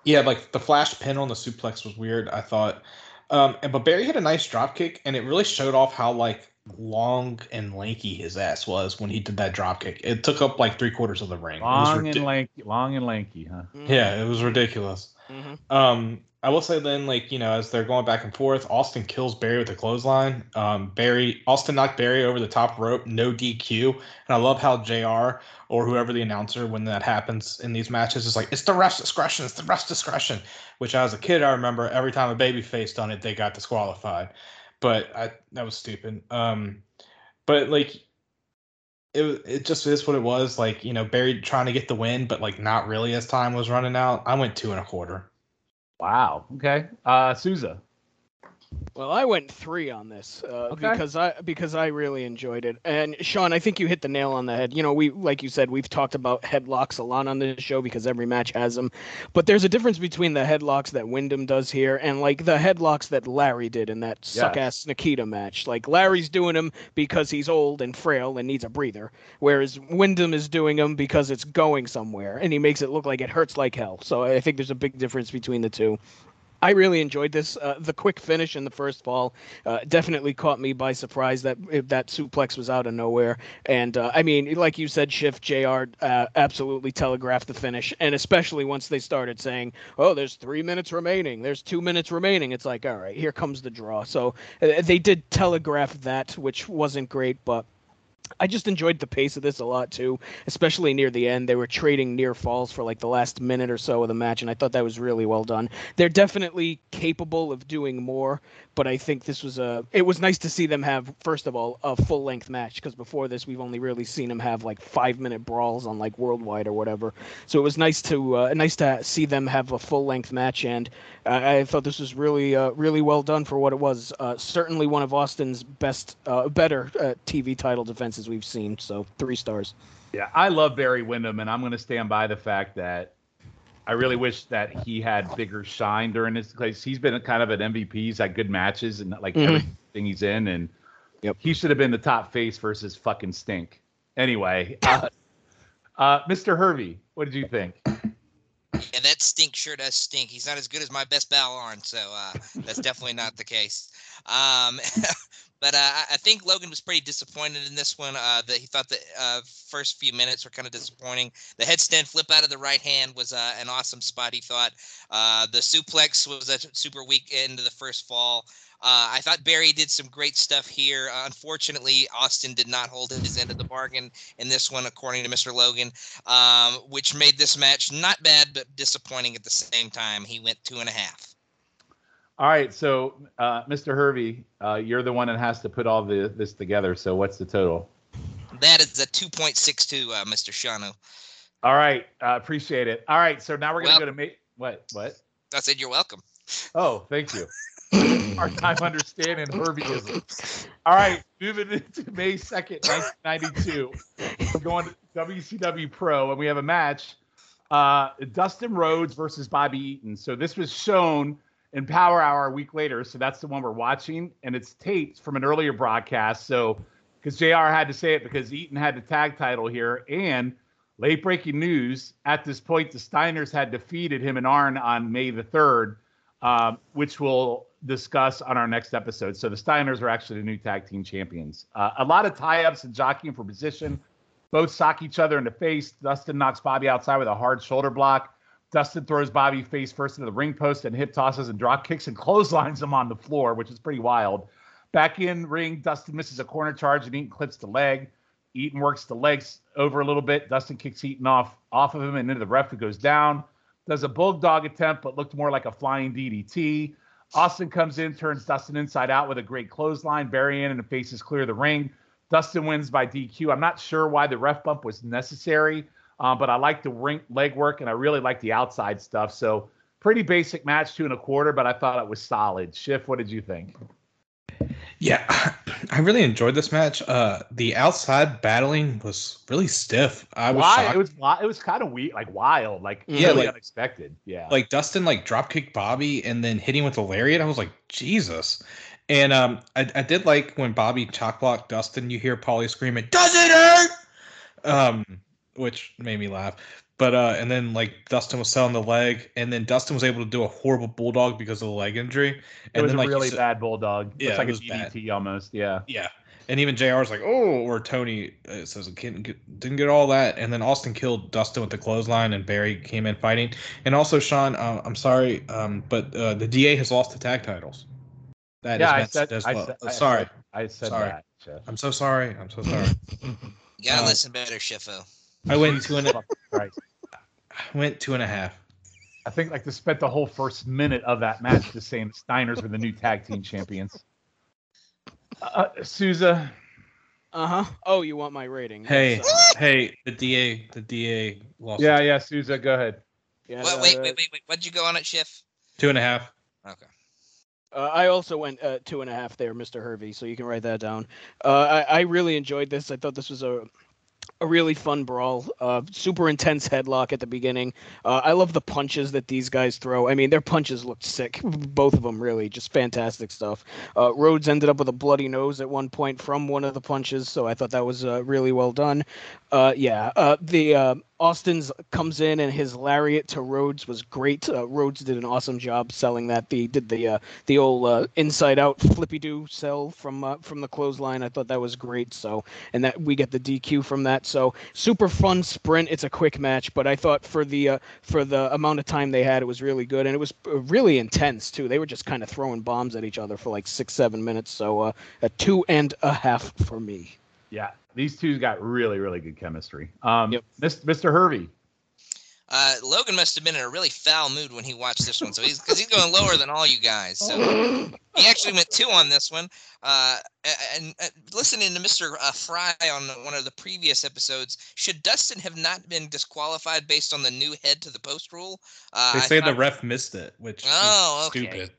yeah, like the flash pin on the suplex was weird. I thought, um, and but Barry had a nice drop kick, and it really showed off how like long and lanky his ass was when he did that drop kick. It took up like three quarters of the ring. It was long ridi- and lanky, long and lanky, huh? yeah, it was ridiculous. Mhm. Um, I will say then, like you know, as they're going back and forth, Austin kills Barry with a clothesline. Um, Barry Austin knocked Barry over the top rope, no DQ, and I love how Jr. or whoever the announcer when that happens in these matches is like, it's the rest discretion, it's the rest discretion. Which as a kid, I remember every time a baby face done it, they got disqualified. But I that was stupid. Um, but like it it just is what it was. Like you know, Barry trying to get the win, but like not really as time was running out. I went two and a quarter. Wow. Okay. Uh, Souza. Well, I went three on this uh, Okay. because I because I really enjoyed it. And Sean, I think you hit the nail on the head. You know, we like you said, we've talked about headlocks a lot on this show because every match has them. But there's a difference between the headlocks that Windham does here and like the headlocks that Larry did in that suck ass Nikita match. Like Larry's doing them because he's old and frail and needs a breather, whereas Windham is doing them because it's going somewhere and he makes it look like it hurts like hell. So I think there's a big difference between the two. I really enjoyed this. Uh, the quick finish in the first fall uh, definitely caught me by surprise. That that suplex was out of nowhere, and uh, I mean, like you said, Shift Jr. Uh, absolutely telegraphed the finish, and especially once they started saying, "Oh, there's three minutes remaining. There's two minutes remaining." It's like, all right, here comes the draw. So uh, they did telegraph that, which wasn't great, but. I just enjoyed the pace of this a lot too, especially near the end. They were trading near falls for like the last minute or so of the match, and I thought that was really well done. They're definitely capable of doing more, but I think this was a. It was nice to see them have, first of all, a full length match because before this we've only really seen them have like five minute brawls on like Worldwide or whatever. So it was nice to uh, nice to see them have a full length match, and I I thought this was really uh, really well done for what it was. Uh, certainly one of Austin's best, uh, better uh, TV title defenses we've seen. So three stars. Yeah, I love Barry Windham, and I'm going to stand by the fact that I really wish that he had bigger shine during his place. He's been kind of an MVP. He's had good matches and like Mhm. everything he's in, and Yep. he should have been the top face versus fucking stink. Anyway, (laughs) uh, uh, Mr. Hervey, what did you think? Yeah, that stink sure does stink. He's not as good as my best Balorn, so uh, that's definitely not the case. Um, (laughs) but uh, I- think Logan was pretty disappointed in this one. Uh, that he thought the uh, first few minutes were kind of disappointing. The headstand flip out of the right hand was uh, an awesome spot. He thought uh, the suplex was a super weak end of the first fall. Uh, I thought Barry did some great stuff here. Unfortunately, Austin did not hold his end of the bargain in this one, according to Mr. Logan um, which made this match not bad but disappointing at the same time. He went two and a half. All right, so uh, Mr. Hervey, uh, you're the one that has to put all the, this together. So what's the total? That is a 2.62, uh, Mr. Shano. All right, uh, appreciate it. All right, so now we're gonna Well- go to ma- what what? I said you're welcome. Oh, thank you. (laughs) Our time understanding Herbieism. All right, moving into May 2nd, 1992. We're going to WCW Pro, and we have a match. Uh, Dustin Rhodes versus Bobby Eaton. So this was shown in Power Hour a week later. So that's the one we're watching, and it's taped from an earlier broadcast. So because JR had to say it because Eaton had the tag title here, and late breaking news at this point, the Steiners had defeated him and Arn on May the 3rd, um, which we'll discuss on our next episode. So the Steiners are actually the new tag team champions. Uh, a lot of tie ups and jockeying for position. Both sock each other in the face. Dustin knocks Bobby outside with a hard shoulder block. Dustin throws Bobby face first into the ring post and hip tosses and drop kicks and clotheslines him on the floor, which is pretty wild. Back in ring, Dustin misses a corner charge and Eaton clips the leg. Eaton works the legs over a little bit. Dustin kicks Eaton off off of him and into the ref who goes down. Does a bulldog attempt, but looked more like a flying DDT. Austin comes in, turns Dustin inside out with a great clothesline. Barry in and faces clear the ring. Dustin wins by DQ. I'm not sure why the ref bump was necessary, uh, but I like the ring leg work and I really like the outside stuff. So pretty basic match, two and a quarter, but I thought it was solid. Schiff, what did you think? Yeah, (clears throat) I really enjoyed this match. Uh, the outside battling was really stiff. I was Why? shocked. It was it was kind of weird, like wild, like Yeah, really like- unexpected. Yeah. like Dustin like drop kicked Bobby and then hitting with a lariat. I was like, Jesus. And um, I, I did like when Bobby chop blocked Dustin. You hear Paulie screaming, "Does it hurt?" Um, which made me laugh. But uh, and then like Dustin was selling the leg, and then Dustin was able to do a horrible bulldog because of the leg injury. it And was then a like you really said- bad bulldog. Yeah, Looks like it a was bad. DDT almost. Yeah. Yeah. And even JR was like, oh, or Tony uh, says, didn't get, didn't get all that. And then Austin killed Dustin with the clothesline, and Barry came in fighting. And also, Sean, uh, I'm sorry, um, but uh, the DA has lost the tag titles. That is yeah, I said, as I said, Uh, I sorry. said- I said Sorry. that. Jeff. I'm so sorry. I'm so sorry. (laughs) You gotta Uh, listen better, Shifo. I went two and a, Christ. I went two and a half. I think like to spent the whole first minute of that match just saying the Steiners were the new tag team champions. Uh, Souza, Uh huh. Oh, you want my rating? Hey, Yes, uh, hey, the DA, the DA lost yeah, yeah, Souza, go ahead. yeah, Wait, uh, wait, wait, wait, wait. What'd you go on it, Schiff? two and a half. Okay. Uh, I also went uh, two and a half there, Mr. Hervey. So you can write that down. Uh, I, I really enjoyed this. I thought this was a a really fun brawl. Uh, super intense headlock at the beginning. Uh, I love the punches that these guys throw. I mean, their punches looked sick. Both of them really just fantastic stuff. Uh, Rhodes ended up with a bloody nose at one point from one of the punches, so I thought that was uh, really well done. Uh, yeah, uh, the Austin's comes in and his lariat to Rhodes was great. Uh, Rhodes did an awesome job selling that. The did the uh, the old uh, inside out flippy do sell from uh, from the clothesline. I thought that was great. So and that we get the DQ from that. So super fun sprint. It's a quick match, but I thought for the uh, for the amount of time they had, it was really good and it was uh, really intense too. They were just kind of throwing bombs at each other for like six seven minutes. So a two and a half for me. Yeah, these two got really, really good chemistry. Um, Yep. Mr. Hervey, Uh, Logan must have been in a really foul mood when he watched this one, so he's because he's going lower than all you guys. So he actually went two on this one. Uh, and, and listening to Mr. Uh, Frey on one of the previous episodes, should Dustin have not been disqualified based on the new head to the post rule? Uh, They I say the ref missed it, which Oh, is okay. stupid.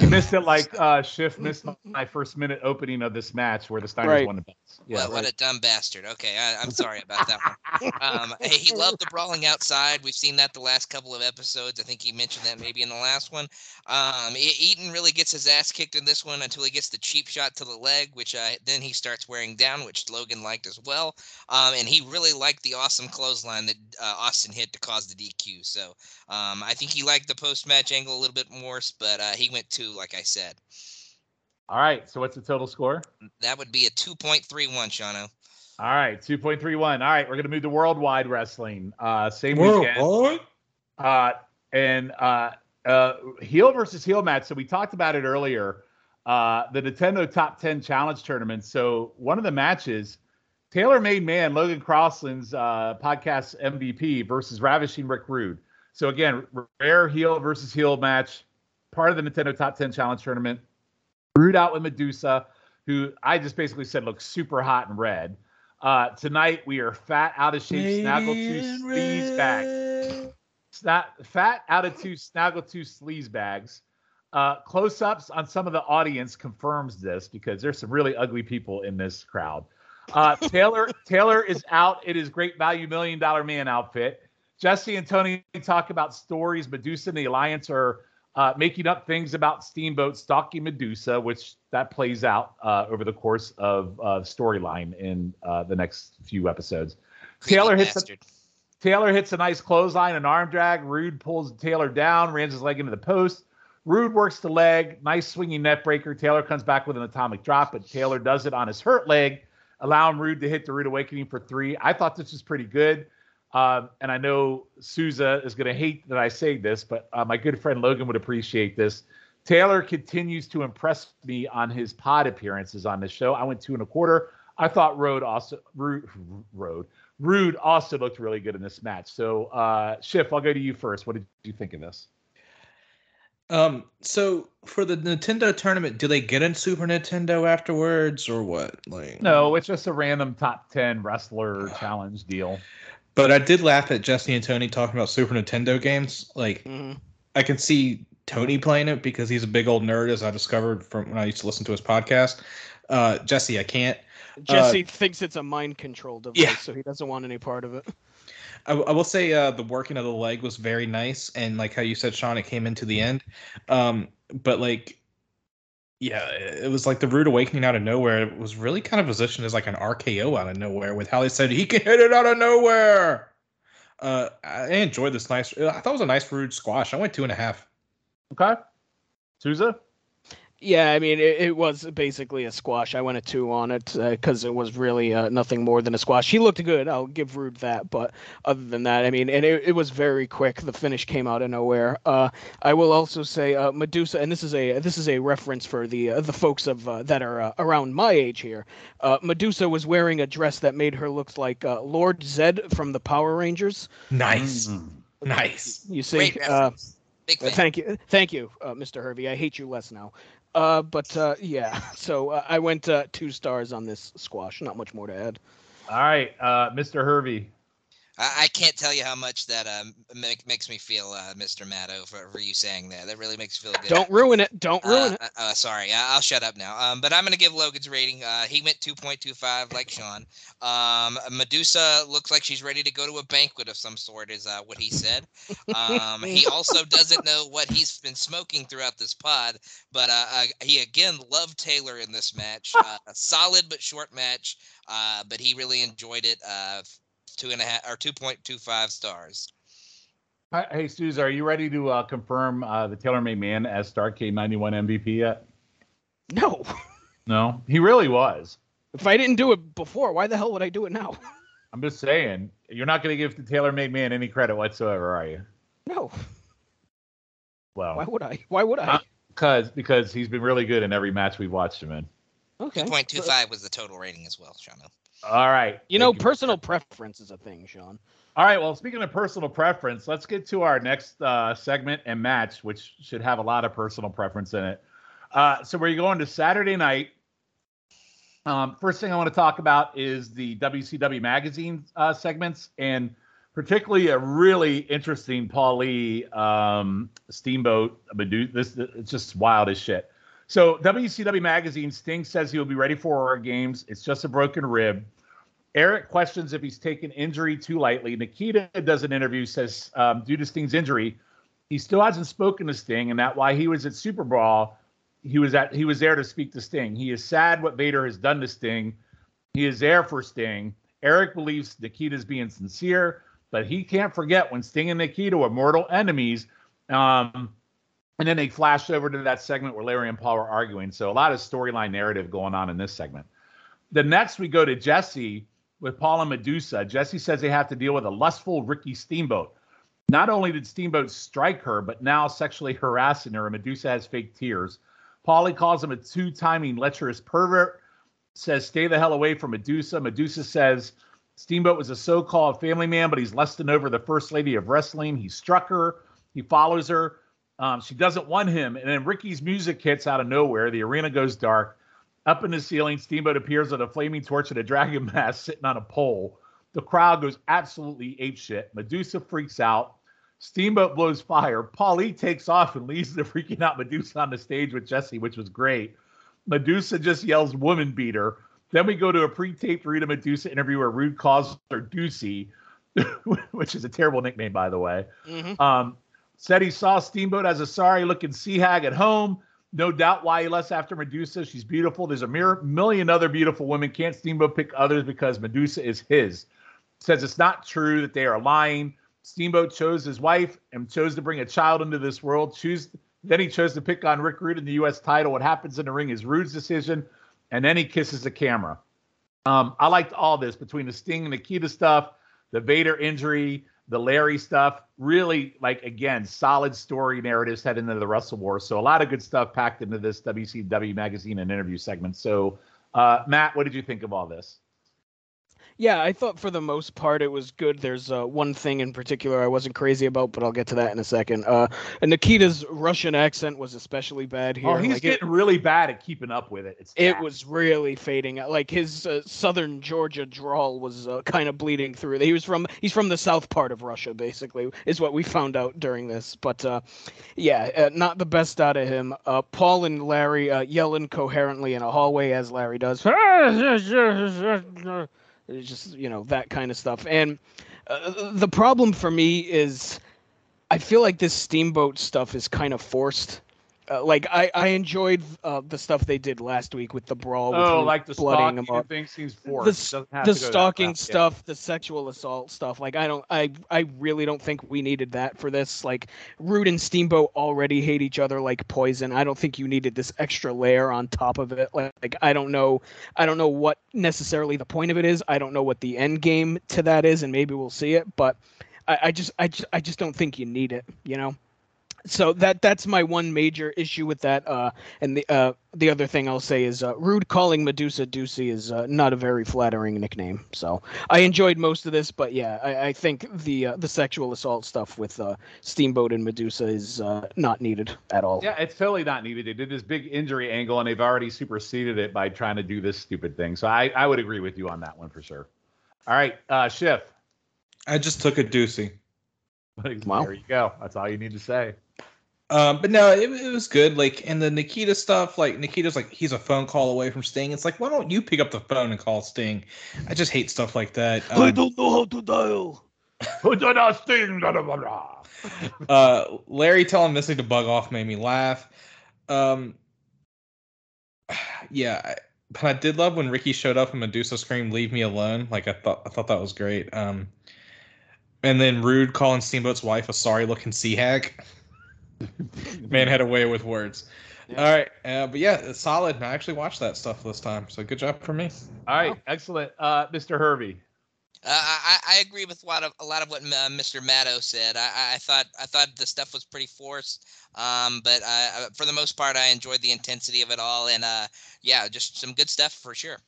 you missed it like uh, Schiff missed my first minute opening of this match where the Steiners Right. won the belts. Yeah, what, what a dumb bastard. Okay, I, I'm sorry about that one. Um, hey, (laughs) he loved the brawling outside. We've seen that the last couple of episodes. I think he mentioned that maybe in the last one. Um, Eaton really gets his ass kicked in this one until he gets the cheap shot to the leg, which I, then he starts wearing down, which Logan liked as well. Um, and he really liked the awesome clothesline that uh, Austin hit to cause the DQ. So um, I think he liked the post match angle a little bit more, but uh, he went to, like I said, All right, so what's the total score? that would be a 2.31, Shano. All right, 2.31. All right, we're going to move to worldwide wrestling. Uh, same weekend. what? Uh, and uh, uh, heel versus heel match. So we talked about it earlier. Uh, the Nintendo Top 10 Challenge Tournament. So one of the matches, Taylor Made Man, Logan Crossland's uh, podcast MVP versus Ravishing Rick Rude. So again, rare heel versus heel match, part of the Nintendo Top 10 Challenge Tournament. Rude out with Medusa, who I just basically said looks super hot and red. Uh, tonight we are fat, out of shape, snaggle two sleaze bags. Sna- fat out of two snaggle two sleaze bags. Uh, close-ups on some of the audience confirms this because there's some really ugly people in this crowd. Uh, Taylor (laughs) Taylor is out. It is great value million dollar man outfit. Jesse and Tony talk about stories. Medusa and the Alliance are uh, making up things about Steamboat stalking Medusa, which that plays out uh, over the course of uh, storyline in uh, the next few episodes. Taylor hits a. Taylor hits a nice clothesline an arm drag. Rude pulls Taylor down, rams his leg into the post. Rude works the leg, nice swinging neckbreaker. Taylor comes back with an atomic drop, but Taylor does it on his hurt leg, allowing Rude to hit the Rude Awakening for three. I thought this was pretty good. Um, and I know Souza is going to hate that I say this, but uh, my good friend Logan would appreciate this. Taylor continues to impress me on his pod appearances on this show. I went two and a quarter. I thought Road also Rude, Road Rude also looked really good in this match. So uh, Schiff, I'll go to you first. What did you think of this? Um, so for the Nintendo tournament, do they get in Super Nintendo afterwards or what? Like No, it's just a random top ten wrestler (sighs) challenge deal. But I did laugh at Jesse and Tony talking about Super Nintendo games. Like Mhm. I can see Tony playing it because he's a big old nerd, as I discovered from when I used to listen to his podcast. Uh, Jesse, I can't. Jesse thinks it's a mind control device, Yeah. so he doesn't want any part of it. I, I will say uh, the working of the leg was very nice, and like how you said, Sean, it came into the end. Um, but like, yeah, it was like the rude awakening out of nowhere. It was really kind of positioned as like an RKO out of nowhere, with how they said he can hit it out of nowhere. Uh, I enjoyed this nice. I thought it was a nice rude squash. I went two and a half. Okay, Souza. Yeah, I mean, it, it was basically a squash. I went a two on it because it was really uh, nothing more than a squash. He looked good. I'll give Rude that, but other than that, I mean, and it, it was very quick. The finish came out of nowhere. Uh, I will also say uh, Medusa, and this is a this is a reference for the uh, the folks of uh, that are uh, around my age here. Uh, Medusa was wearing a dress that made her look like uh, Lord Zed from the Power Rangers. Nice, nice. You see, Great uh. Big uh, fan. Thank you, thank you, uh, Mr. Hervey. I hate you less now. Uh, but uh, yeah, (laughs) so uh, I went uh, two stars on this squash. Not much more to add. All right, uh, Mr. Hervey. I, I can't tell you how much that um, make, makes me feel, uh, Mr. Matto, for, for you saying that. That really makes me feel good. Don't ruin it. Don't ruin Uh, it. uh, uh, sorry, I- I'll shut up now. Um, but I'm gonna give Logan's rating. Uh, he went 2.25, like Sean. Um, Medusa looks like she's ready to go to a banquet of some sort, is uh, what he said. Um, he (laughs) also doesn't know what he's been smoking throughout this pod, but uh, uh, he again loved Taylor in this match. Uh, a solid but short match, uh, but he really enjoyed it. Two and a half or 2.25 stars. Hi- Hey, Souza, are you ready to uh, confirm uh, the Taylor Made Man as Starcade 91 MVP yet? No, (laughs) No, he really was. if I didn't do it before, why the hell would I do it now? (laughs) I'm just saying, you're not going to give the Taylor Made Man any credit whatsoever, are you? No, Well, why would I? Why would I? Uh, because because he's been really good in every match we've watched him in. Okay. 2.25 was the total rating as well, Shano. All right. You know, Thank personal preference is a thing, Sean. All right. Well, speaking of personal preference, let's get to our next uh, segment and match, which should have a lot of personal preference in it. Uh, so we're going to Saturday night. Um, first thing I want to talk about is the WCW magazine uh, segments, and particularly a really interesting Paulie um, Steamboat. This it's just wild as shit. So WCW magazine, Sting says he will be ready for our games. It's just a broken rib. Eric questions if he's taken injury too lightly. Nikita does an interview, says um, due to Sting's injury, he still hasn't spoken to Sting, and that why he was at Super Brawl, he was at he was there to speak to Sting. He is sad what Vader has done to Sting. He is there for Sting. Eric believes Nikita's being sincere, but he can't forget when Sting and Nikita were mortal enemies. Um, and then they flashed over to that segment where Larry and Paul were arguing. So a lot of storyline narrative going on in this segment. The next we go to Jesse with Paul and Medusa. Jesse says they have to deal with a lustful Ricky Steamboat. Not only did Steamboat strike her, but now sexually harassing her, Medusa has fake tears. Paulie calls him a two-timing lecherous pervert, says stay the hell away from Medusa. Medusa says Steamboat was a so-called family man, but he's lusting over the first lady of wrestling. He struck her. He follows her. Um, she doesn't want him. And then Ricky's music hits out of nowhere. The arena goes dark. Up in the ceiling, Steamboat appears with a flaming torch and a dragon (laughs) mask sitting on a pole. The crowd goes absolutely apeshit. Medusa freaks out. Steamboat blows fire. Paulie takes off and leaves the freaking out Medusa on the stage with Jesse, which was great. Medusa just yells woman beater. Then we go to a pre-taped Rita Medusa interview where Rude calls her Deucey, (laughs) which is a terrible nickname, by the way. Mhm. Um, said he saw Steamboat as a sorry looking sea hag at home. No doubt why he left after Medusa. She's beautiful. There's a mir- million other beautiful women. Can't Steamboat pick others because Medusa is his? Says it's not true that they are lying. Steamboat chose his wife and chose to bring a child into this world. Choose then he chose to pick on Rick Rude in the U.S. title. What happens in the ring is Rude's decision, and then he kisses the camera. Um, I liked all this between the Sting and Nikita stuff, the Vader injury, the Larry stuff. Really, like again, solid story narratives head into the Wrestle War. So a lot of good stuff packed into this WCW magazine and interview segment. So, uh, Matt, what did you think of all this? Yeah, I thought for the most part it was good. There's uh, one thing in particular I wasn't crazy about, but I'll get to that in a second. Uh, and Nikita's Russian accent was especially bad here. oh, he's Like, it- getting really bad at keeping up with it. It's it bad. was really fading. Like his uh, southern Georgia drawl was uh, kind of bleeding through. He was from he's from the south part of Russia, basically, is what we found out during this. But uh, yeah, uh, not the best out of him. Uh, Paul and Larry uh, yell incoherently in a hallway as Larry does. It's just you know that kind of stuff. And uh, the problem for me is, I feel like this steamboat stuff is kind of forced. Uh, like I, I enjoyed uh, the stuff they did last week with the brawl. With Oh, like the blooding stalking thing seems forced. The, It s- doesn't have the to go that stalking route. Yeah. stuff, the sexual assault stuff. Like I don't, I, I really don't think we needed that for this. Like Rude and Steamboat already hate each other like poison. I don't think you needed this extra layer on top of it. Like, like I don't know, I don't know what necessarily the point of it is. I don't know what the end game to that is, and maybe we'll see it. But I, I just, I just, I just don't think you need it. You know so that that's my one major issue with that. Uh, and the uh, the other thing I'll say is uh, rude calling Medusa Ducey is uh, not a very flattering nickname. So I enjoyed most of this, but yeah, I, I think the uh, the sexual assault stuff with uh, Steamboat and Medusa is uh, not needed at all. Yeah, it's totally not needed. They did this big injury angle, and they've already superseded it by trying to do this stupid thing. So I, I would agree with you on that one for sure. All right, uh, Schiff. I just took a doozy. (laughs) Wow. There you go. That's all you need to say. Um, but no, it, it was good. Like, and the Nikita stuff, like Nikita's like he's a phone call away from Sting. It's like, why don't you pick up the phone and call Sting? I just hate stuff like that. Um, I don't know how to dial. Who did us thing? Blah, blah, blah, blah. (laughs) uh, Larry telling Missy to bug off made me laugh. Um, (sighs) yeah, I, but I did love when Ricky showed up and Medusa screamed, "Leave me alone!" Like I thought, I thought that was great. Um, and then Rude calling Steamboat's wife a sorry-looking sea hag. (laughs) Man had a way with words. Yeah. All right, uh, but yeah, it's solid. I actually watched that stuff this time, so good job for me. All right, excellent. Uh, Mr. Hervey. Uh, I, I agree with a lot of a lot of what uh, Mr. Maddow said. I, I- I thought I thought the stuff was pretty forced, um, but uh, for the most part, I enjoyed the intensity of it all, and uh, yeah, just some good stuff for sure.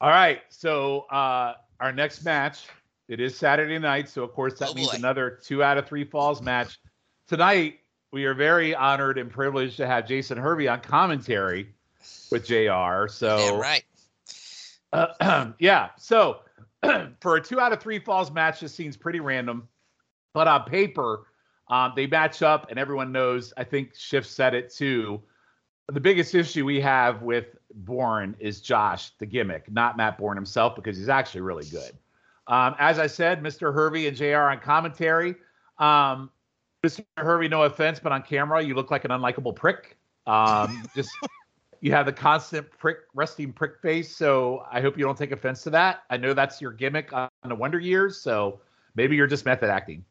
All right, so uh, our next match, it is Saturday night, so of course that Oh, means boy. another two out of three falls match. Tonight, we are very honored and privileged to have Jason Hervey on commentary with JR. So Damn right. Uh, (clears throat) yeah. So (clears throat) for a two out of three falls match, this seems pretty random, but on paper, um, they match up, and everyone knows. I think Schiff said it too. The biggest issue we have with Bourne is Josh, the gimmick, not Matt Bourne himself, because he's actually really good. Um, as I said, Mr. Hervey and JR on commentary. Um, Mr. Hervey, no offense, but on camera, you look like an unlikable prick. Um, (laughs) just you have the constant prick, resting prick face. So I hope you don't take offense to that. I know that's your gimmick on the Wonder Years. So maybe you're just method acting.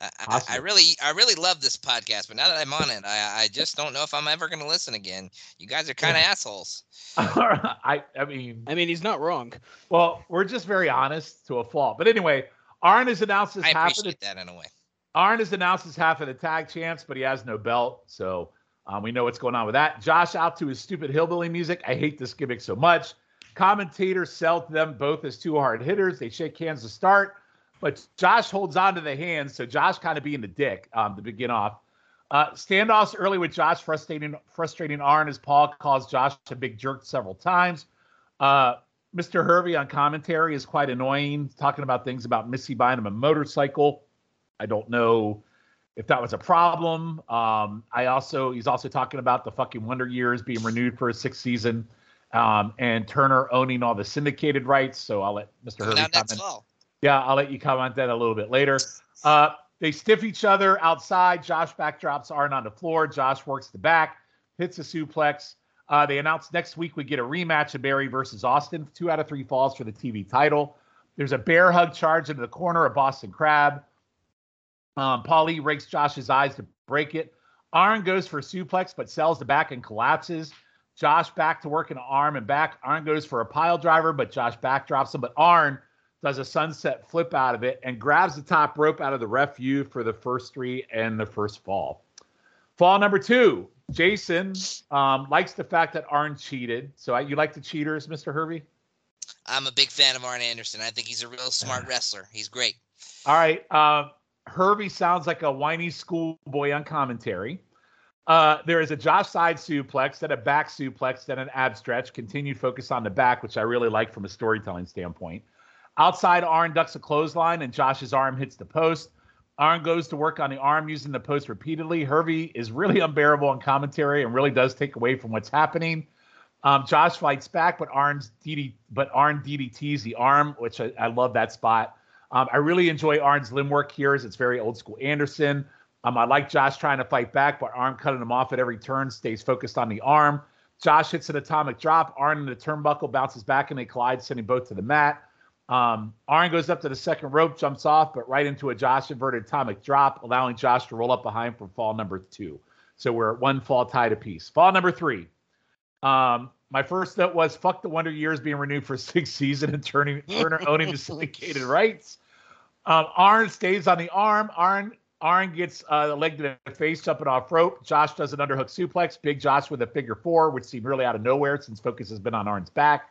I, I, I really I really love this podcast, but now that I'm on it, I, I just don't know if I'm ever going to listen again. You guys are kind of assholes. (laughs) I, I mean, I mean, he's not wrong. well, we're just very honest to a fault. But anyway, Arn has announced his I half of the appreciate that in a way. Arn has announced his half of the tag champs, but he has no belt. So um, we know what's going on with that. Josh out to his stupid hillbilly music. I hate this gimmick so much. Commentators sell to them both as two hard hitters. They shake hands to start, but Josh holds on to the hands. So Josh kind of being the dick um, to begin off. Uh, standoffs early with Josh frustrating frustrating Arn as Paul calls Josh a big jerk several times. Uh, Mr. Hervey on commentary is quite annoying, talking about things about Missy buying him a motorcycle. I don't know if that was a problem. Um, I also he's also talking about the fucking Wonder Years being renewed for a sixth season, um, and Turner owning all the syndicated rights. So I'll let Mr. Coming Hervey out next comment. fall. Yeah, I'll let you comment that a little bit later. Uh, they stiff each other outside. Josh backdrops Arn on the floor. Josh works the back, hits a suplex. Uh, they announced next week we get a rematch of Barry versus Austin. Two out of three falls for the TV title. There's a bear hug charge into the corner of Boston Crab. Um, Paulie rakes Josh's eyes to break it. Arn goes for a suplex, but sells the back and collapses. Josh back to work an arm and back. Arn goes for a pile driver, but Josh backdrops him. But Arn does a sunset flip out of it and grabs the top rope out of the ref view for the first three and the first fall. Fall number two. Jason um, likes the fact that Arn cheated. So uh, you like the cheaters, Mr. Hervey? I'm a big fan of Arn Anderson. I think he's a real smart wrestler. He's great. All right. Um, Herbie sounds like a whiny schoolboy on commentary. Uh, there is a Josh side suplex, then a back suplex, then an ab stretch. Continued focus on the back, which I really like from a storytelling standpoint. Outside, Arn ducks a clothesline, and Josh's arm hits the post. Arn goes to work on the arm using the post repeatedly. Hervey is really (laughs) unbearable on commentary and really does take away from what's happening. Um, Josh fights back, but Arn's DD, but Arn DDTs the arm, which I, I love that spot. Um, I really enjoy Arn's limb work here, as it's very old school Anderson. Um, I like Josh trying to fight back, but Arn cutting him off at every turn, stays focused on the arm. Josh hits an atomic drop. Arn in the turnbuckle bounces back and they collide, sending both to the mat. Um, Arn goes up to the second rope, jumps off, but right into a Josh inverted atomic drop, allowing Josh to roll up behind for fall number two. So we're at one fall tied apiece. Fall number three. Um, my first note was fuck the Wonder Years being renewed for sixth (laughs) season and turning Turner owning the syndicated (laughs) rights. Um, Arn stays on the arm. Arn Arn gets uh, the leg to the face, jumping off rope. Josh does an underhook suplex. Big Josh with a figure four, which seemed really out of nowhere since focus has been on Arn's back.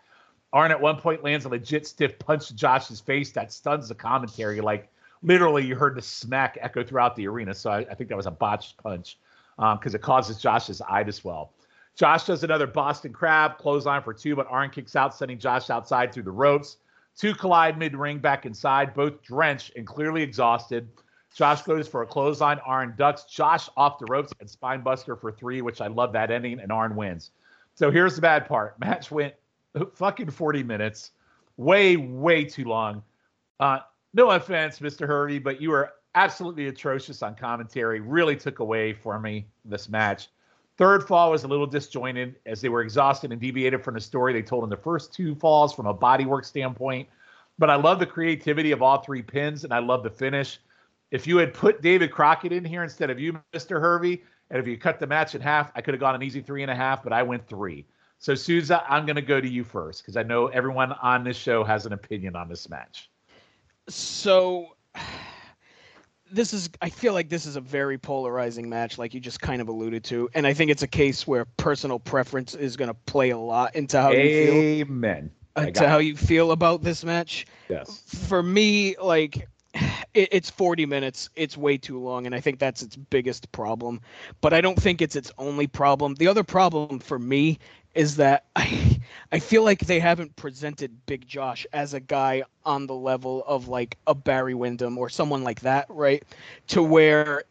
Arn at one point lands a legit stiff punch to Josh's face that stuns the commentary. Like literally, you heard the smack echo throughout the arena. So I, I think that was a botched punch because it causes Josh's eye to swell. Josh does another Boston Crab clothesline for two, but Arn kicks out, sending Josh outside through the ropes. Two collide mid ring back inside, both drenched and clearly exhausted. Josh goes for a clothesline. Arn ducks Josh off the ropes and spinebuster for three, which I love that ending, and Arn wins. So here's the bad part (laughs) match went fucking 40 minutes, way, way too long. Uh, no offense, Mr. Hurley, but you were absolutely atrocious on commentary. Really took away for me this match. Third fall was a little disjointed as they were exhausted and deviated from the story they told in the first two falls from a bodywork standpoint. But I love the creativity of all three pins, and I love the finish. If you had put David Crockett in here instead of you, Mr. Hervey, and if you cut the match in half, I could have gone an easy three and a half, but I went three. So, Souza, I'm going to go to you first because I know everyone on this show has an opinion on this match. So this is I feel like this is a very polarizing match like you just kind of alluded to and I think it's a case where personal preference is going to play a lot into how you feel Amen. Into how it. you feel about this match. Yes. For me, like (sighs) it, it's 40 minutes. It's way too long, and I think that's its biggest problem. But I don't think it's its only problem. The other problem for me is that (laughs) I I feel like they haven't presented Big Josh as a guy on the level of like a Barry Windham or someone like that, right? To where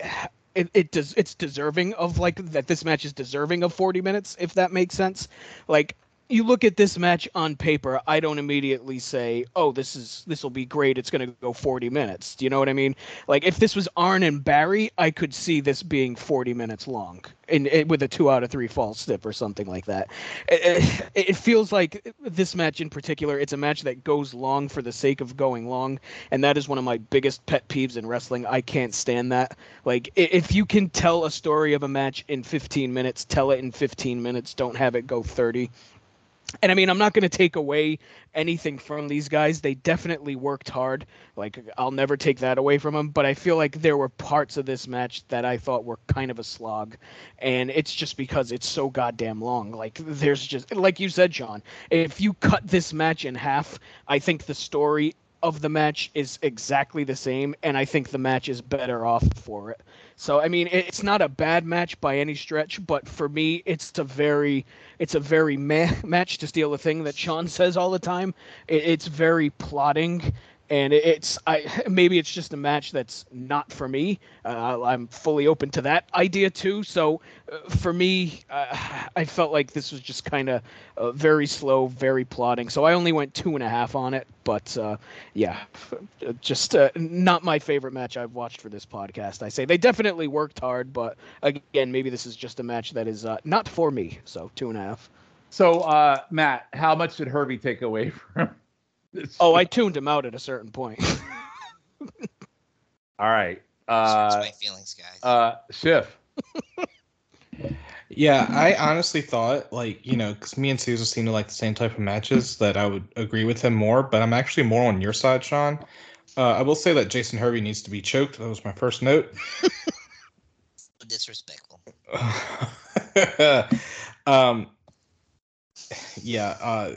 (sighs) it, it does it's deserving of like that this match is deserving of 40 minutes if that makes sense like you look at this match on paper i don't immediately say oh this is this will be great. It's going to go 40 minutes. Do you know what i mean? Like if this was arn and barry i could see this being 40 minutes long in, in with a two out of three fall stip or something like that. It, it, it feels like this match in particular it's a match that goes long for the sake of going long and that is one of my biggest pet peeves in wrestling. I can't stand that. Like if you can tell a story of a match in 15 minutes tell it in 15 minutes. Don't have it go 30 and I mean, I'm not going to take away anything from these guys. They definitely worked hard. Like, I'll never take that away from them. But I feel like there were parts of this match that I thought were kind of a slog. And it's just because it's so goddamn long. Like, there's just, like you said, John, if you cut this match in half, I think the story of the match is exactly the same. And I think the match is better off for it. So I mean, it's not a bad match by any stretch, but for me, it's a very, it's a very (laughs) meh match to steal a thing that Sean says all the time. It, it's very plotting, and it's I (laughs) maybe it's just a match that's not for me. Uh, I'm fully open to that idea too. So uh, for me, uh, (sighs) I felt like this was just kind of uh, very slow, very plodding. So I only went two and a half on it. But uh, yeah, (laughs) just uh, not my favorite match I've watched for this podcast. I say they definitely worked hard, but again, maybe this is just a match that is not for me. So two and a half. So, Matt, how much did Hervey take away (laughs) from? (laughs) Oh, I (laughs) tuned him out at a certain point. (laughs) all right. Hurts Uh, my feelings, guys. uh, Schiff. Yeah, I honestly thought, like, you know, because me and Souza seem to like the same type of matches, that I would agree with him more, but I'm actually more on your side, Sean. Uh, I will say that Jason Hervey needs to be choked. That was my first note. Disrespectful. um, yeah, uh,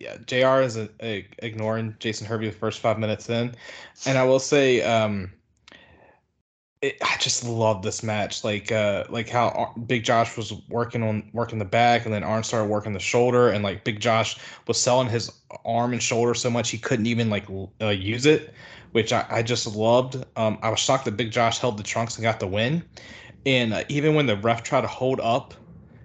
yeah. Jr. is a, a, ignoring Jason Hervey the first five minutes in, and I will say, um, it, I just love this match. Like, uh, like how Ar- Big Josh was working on working the back, and then Arn started working the shoulder, and like Big Josh was selling his arm and shoulder so much he couldn't even like uh, use it, which I, I just loved. Um, I was shocked that Big Josh held the trunks and got the win. And uh, even when the ref tried to hold up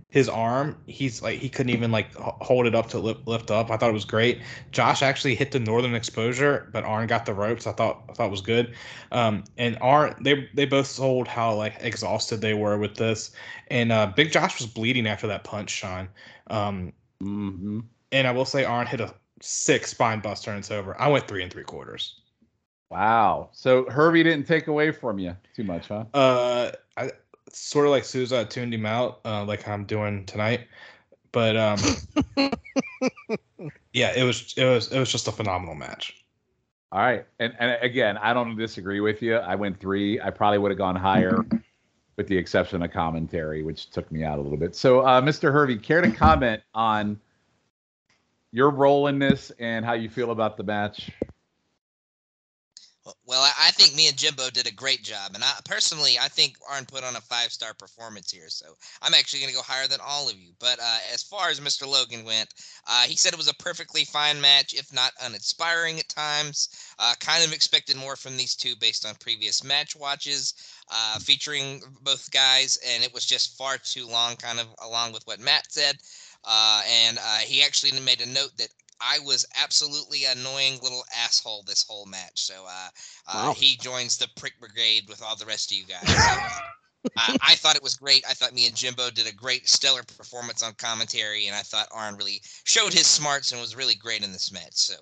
his arm, he's like he couldn't even like hold it up to lift, lift up. I thought it was great. Josh actually hit the northern exposure, but Arn got the ropes. I thought I thought was good. Um, and Arn they they both sold how like exhausted they were with this. And uh, Big Josh was bleeding after that punch, Sean. Um, Mm-hmm. and I will say Arn hit a six spine buster and it's over. I went three and three quarters. Wow. So Herbie didn't take away from you too much, huh? Uh, I sort of like Souza tuned him out, uh, like I'm doing tonight. But um, (laughs) yeah, it was it was it was just a phenomenal match. All right. And and again, I don't disagree with you. I went three. I probably would have gone higher, with the exception of commentary, which took me out a little bit. So, uh, Mr. Hervey, care to comment on your role in this and how you feel about the match? Well, I, think me and Jimbo did a great job, and I personally, I think Arn put on a five-star performance here. So I'm actually going to go higher than all of you. But uh, as far as Mr. Logan went, uh, he said it was a perfectly fine match, if not uninspiring at times. Uh, kind of expected more from these two based on previous match watches uh, featuring both guys, and it was just far too long, kind of along with what Matt said. Uh, and uh, he actually made a note that I was absolutely annoying little asshole this whole match. So uh, uh, Wow. he joins the prick brigade with all the rest of you guys. So, uh, I, (laughs) I thought it was great. I thought me and Jimbo did a great, stellar performance on commentary, and I thought Arn really showed his smarts and was really great in this match. So,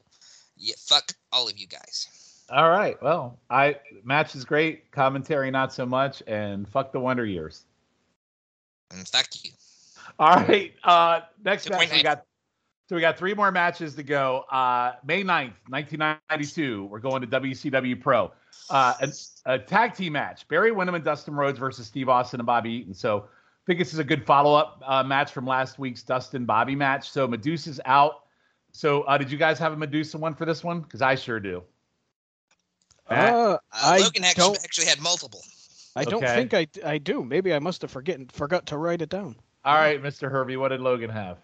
yeah, fuck all of you guys. All right. Well, I match is great, commentary not so much, and fuck the Wonder Years. And fuck you. All right. Uh, next Two match point we got. So we got three more matches to go. Uh, May 9th, 1992, we're going to WCW Pro. Uh, a, a tag team match: Barry Windham and Dustin Rhodes versus Steve Austin and Bobby Eaton. So I think this is a good follow-up uh, match from last week's Dustin Bobby match. So Medusa's out. So uh, did you guys have a Medusa one for this one? Because I sure do. Matt? Uh, Uh, I Logan actually, don't. actually had multiple. I don't Okay. think I, I do. Maybe I must have forgotten forgot to write it down. All right, Mr. Hervey, what did Logan have?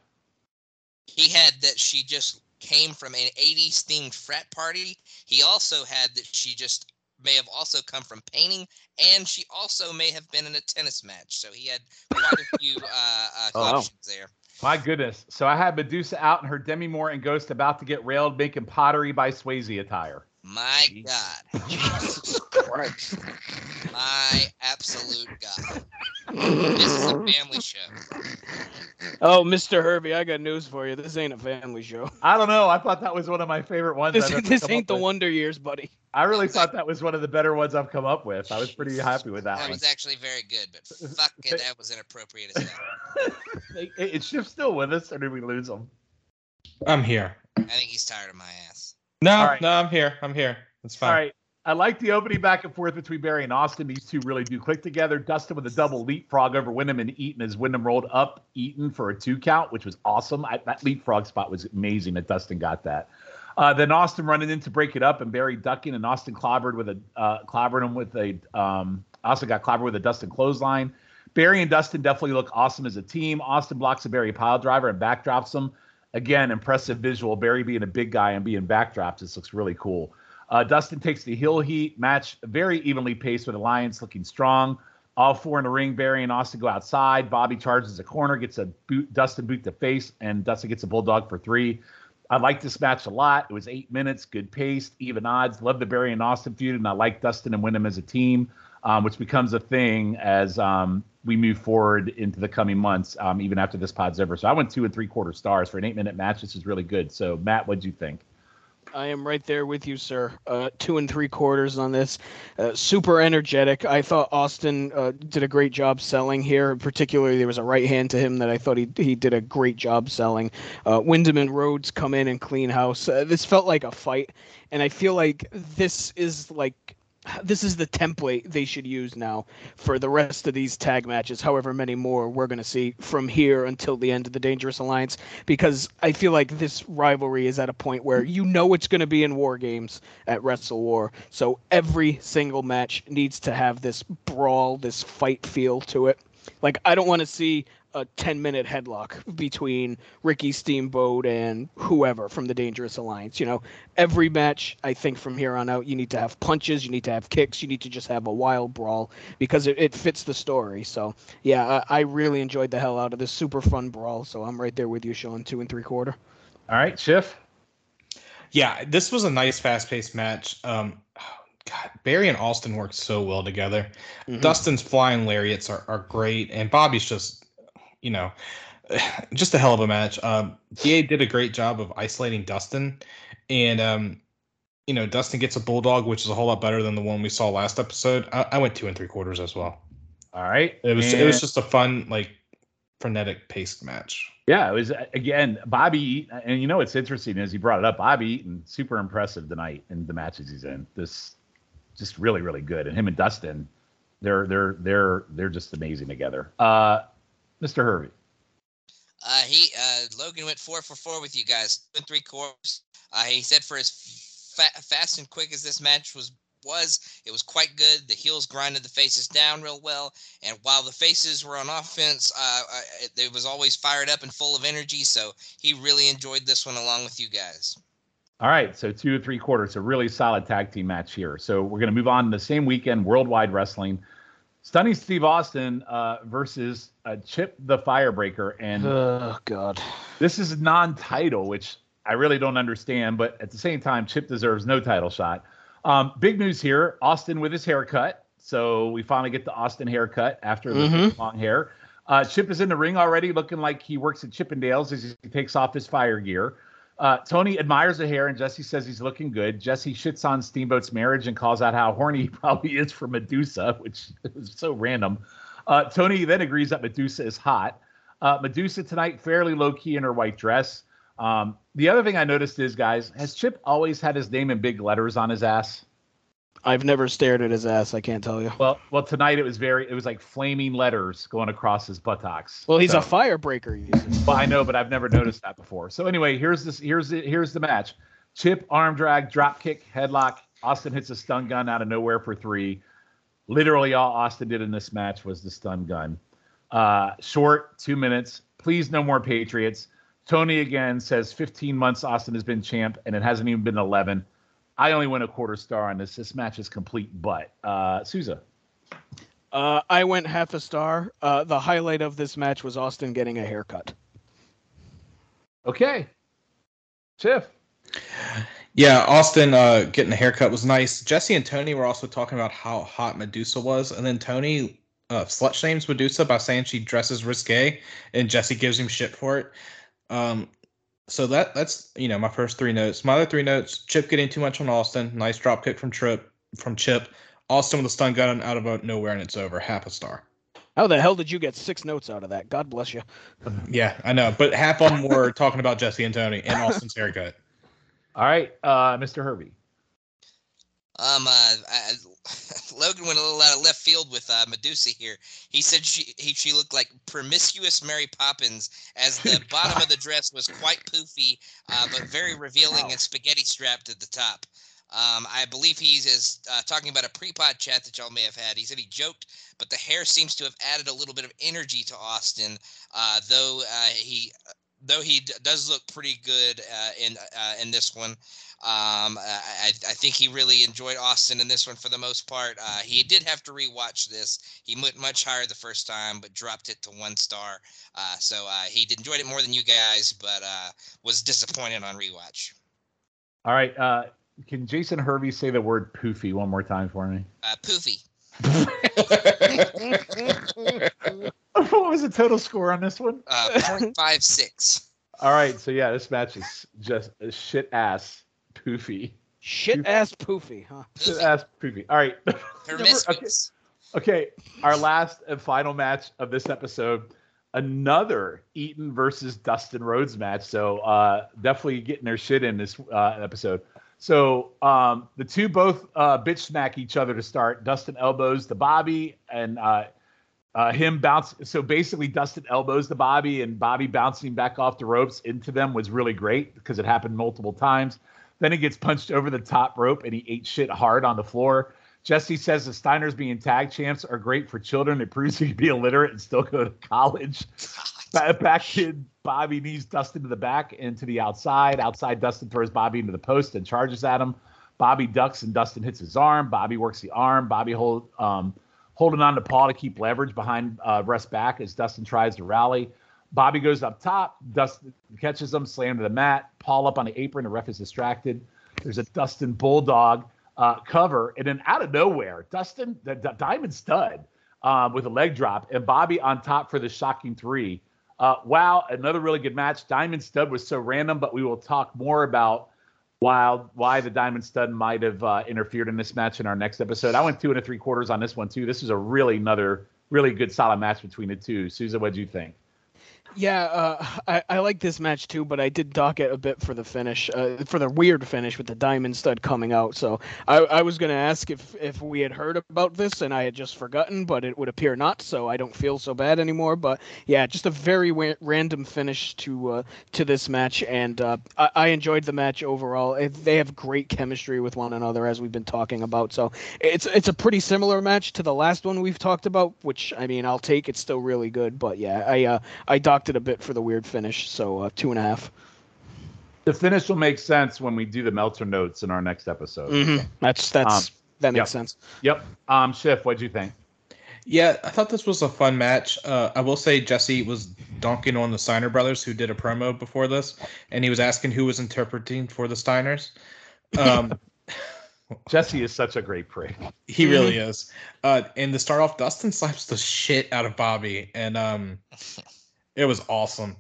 He had that she just came from an 80s themed frat party. He also had that she just may have also come from painting, and she also may have been in a tennis match. So he had quite a few uh, uh, Oh, wow. there. My goodness. So I had Medusa out and her Demi Moore and Ghost about to get railed making pottery by Swayze attire. My God, (laughs) Jesus Christ. my absolute God. This is a family show. Oh, Mr. Herbie, I got news for you. This ain't a family show. I don't know. I thought that was one of my favorite ones. This, I've ever this come ain't up the with. Wonder Years, buddy. I really thought that was one of the better ones I've come up with. I was pretty happy with that That one. was actually very good, but fuck it, that was inappropriate as hell. (laughs) It- Is Shift still with us, or did we lose him? I'm here. I think he's tired of my ass. No, right. no, I'm here. I'm here. It's fine. All right. I like the opening back and forth between Barry and Austin. These two really do click together. Dustin with a double leapfrog over Windham and Eaton as Windham rolled up Eaton for a two count, which was awesome. I, that leapfrog spot was amazing that Dustin got that. Uh, then Austin running in to break it up and Barry ducking and Austin clobbered with a uh, clobbering him with a um, Austin got clobbered with a Dustin clothesline. Barry and Dustin definitely look awesome as a team. Austin blocks a Barry pile driver and backdrops him. Again, impressive visual. Barry being a big guy and being backdropped. this looks really cool. Uh, Dustin takes the heel heat match, very evenly paced with Alliance looking strong. All four in the ring. Barry and Austin go outside. Bobby charges a corner, gets a boot, Dustin boot to face, and Dustin gets a bulldog for three. I like this match a lot. It was eight minutes, good pace, even odds. Love the Barry and Austin feud, and I like Dustin and Windham as a team, um, which becomes a thing as um, we move forward into the coming months, um, even after this pod's over. So I went two and three quarter stars for an eight minute match. This is really good. So Matt, what'd you think? I am right there with you, sir. Uh, two and three quarters on this. Uh, super energetic. I thought Austin uh, did a great job selling here. Particularly, there was a right hand to him that I thought he he did a great job selling. Uh, Windham and Rhodes come in and clean house. Uh, this felt like a fight, and I feel like this is like this is the template they should use now for the rest of these tag matches, however many more we're going to see from here until the end of the Dangerous Alliance, because I feel like this rivalry is at a point where you know it's going to be in War Games at Wrestle War. So every single match needs to have this brawl, this fight feel to it. Like, I don't want to see a 10 minute headlock between Ricky Steamboat and whoever from the Dangerous Alliance. You know, every match, I think from here on out, you need to have punches, you need to have kicks, you need to just have a wild brawl because it, it fits the story. So, yeah, I, I really enjoyed the hell out of this super fun brawl. So I'm right there with you, Sean, two and three quarter. All right, Schiff. Yeah, this was a nice, fast-paced match. Um, God, Barry and Austin worked so well together. Mhm. Dustin's flying lariats are, are great, and Bobby's just, you know, (sighs) just a hell of a match. Um, Da did a great job of isolating Dustin, and um, you know, Dustin gets a bulldog, which is a whole lot better than the one we saw last episode. I, I went two and three quarters as well. All right. It was it was just a fun, like, frenetic paced match. Yeah, it was again Bobby, and you know what's interesting is he brought it up. Bobby Eaton, super impressive tonight in the matches he's in. This just really, really good. And him and Dustin, they're they're they're they're just amazing together. Uh, Mr. Hervey. Uh, he uh, Logan went four for four with you guys, two and three quarters. Uh, he said for as fa- fast and quick as this match was was, it was quite good. The heels grinded the faces down real well, and while the faces were on offense, uh, uh, it, it was always fired up and full of energy. So he really enjoyed this one along with you guys. All right, so two or three quarters, a really solid tag team match here. So we're going to move on to the same weekend, Worldwide Wrestling. Stunning Steve Austin uh, versus uh, Chip the Firebreaker, and Oh, God. this is non-title, which I really don't understand. But at the same time, Chip deserves no title shot. Um, big news here: Austin with his haircut. So we finally get the Austin haircut after the Mhm. long hair. Uh, Chip is in the ring already, looking like he works at Chippendales as he takes off his fire gear. Uh, Tony admires the hair, and Jesse says he's looking good. Jesse shits on Steamboat's marriage and calls out how horny he (laughs) probably is for Medusa, which is so random. Uh, Tony then agrees that Medusa is hot. Uh, Medusa tonight, fairly low key in her white dress. Um, the other thing I noticed is, guys, has Chip always had his name in big letters on his ass? I've never stared at his ass. I can't tell you. Well, well, tonight it was very, it was like flaming letters going across his buttocks. Well, he's So- a firebreaker. Well, I know, but I've never noticed that before. So anyway, here's this. Here's the here's the match. Chip arm drag, drop kick, headlock. Austin hits a stun gun out of nowhere for three. Literally all Austin did in this match was the stun gun. Uh, short, two minutes. Please, no more Patriots. Tony again says 15 months Austin has been champ, and it hasn't even been 11. I only went a quarter star on this. This match is complete butt. Uh, Souza. Uh, I went half a star. Uh, the highlight of this match was Austin getting a haircut. Okay. Schiff. Yeah, Austin uh, getting a haircut was nice. Jesse and Tony were also talking about how hot Medusa was, and then Tony uh, slut shames Medusa by saying she dresses risque, and Jesse gives him shit for it. Um, so that that's you know my first three notes. My other three notes: Chip getting too much on Austin. Nice drop kick from Trip from Chip. Austin with a stun gun out of nowhere, and it's over. Half a star. How the hell did you get six notes out of that? God bless you. (laughs) Yeah, I know, but half of them were talking about Jesse and Tony and Austin's haircut. (laughs) All right, uh, Mr. Hervey. Um, uh, I, (laughs) Logan went a little out of left field with uh, Medusa here. He said she he, she looked like promiscuous Mary Poppins, as (laughs) the bottom of the dress was quite poofy, uh, but very revealing and spaghetti strapped at the top. Um, I believe he's is uh, talking about a pre-pod chat that y'all may have had. He said he joked, but the hair seems to have added a little bit of energy to Austin, uh, though uh, he though he d- does look pretty good uh, in uh, in this one. Um, I, I think he really enjoyed Austin in this one for the most part. Uh, he did have to rewatch this. He went much higher the first time, but dropped it to one star. Uh, so uh, he enjoyed it more than you guys, but uh, was disappointed on rewatch. All right. Uh, can Jason Hervey say the word poofy one more time for me? Uh, Poofy. (laughs) what was the total score on this one? Uh, 0.56. (laughs) All right. So yeah, this match is just a shit ass poofy. Shit ass poofy, huh? Shit ass poofy. All right. Promiscuous. (laughs) Okay, our last and final match of this episode, another Eaton versus Dustin Rhodes match. So uh, definitely getting their shit in this uh, episode. So um, the two both uh, bitch smack each other to start. Dustin elbows the Bobby and uh, uh, him bounce. So basically, Dustin elbows the Bobby and Bobby bouncing back off the ropes into them was really great because it happened multiple times. Then he gets punched over the top rope and he ate shit hard on the floor. Jesse says the Steiners being tag champs are great for children. It proves you can be illiterate and still go to college. Back kid Bobby knees Dustin to the back and to the outside. Outside, Dustin throws Bobby into the post and charges at him. Bobby ducks and Dustin hits his arm. Bobby works the arm. Bobby hold um, holding on to Paul to keep leverage behind uh, Russ back as Dustin tries to rally. Bobby goes up top. Dustin catches him, slam to the mat. Paul up on the apron. The ref is distracted. There's a Dustin Bulldog uh, cover, and then out of nowhere, Dustin, the, the Diamond Studd, uh, with a leg drop, and Bobby on top for the shocking three. Uh, wow, another really good match. Diamond Studd was so random, but we will talk more about why why the Diamond Studd might have uh, interfered in this match in our next episode. I went two and a three quarters on this one too. This is a really another really good solid match between the two. Souza, what'd you think? Yeah, uh, (laughs) I, I like this match too, but I did dock it a bit for the finish, uh, for the weird finish with the Diamond Studd coming out. So I, I was going to ask if, if we had heard about this and I had just forgotten, but it would appear not. So I don't feel so bad anymore. But yeah, just a very wa- random finish to uh, to this match, and uh, I, I enjoyed the match overall. They have great chemistry with one another, as we've been talking about. So it's it's a pretty similar match to the last one we've talked about, which I mean I'll take. It's still really good, but yeah, I uh, I docked it a bit for the weird finish, so uh, two and a half. The finish will make sense when we do the Meltzer notes in our next episode. Mm-hmm. That's that's Um, that makes yep. sense. Yep. Um, Schiff, what'd you think? Yeah, I thought this was a fun match. Uh, I will say Jesse was donking on the Steiner brothers who did a promo before this, and he was asking who was interpreting for the Steiners. Um, (laughs) (laughs) Jesse is such a great prick. he really is. Uh, and to start off, Dustin slaps the shit out of Bobby, and um, it was awesome.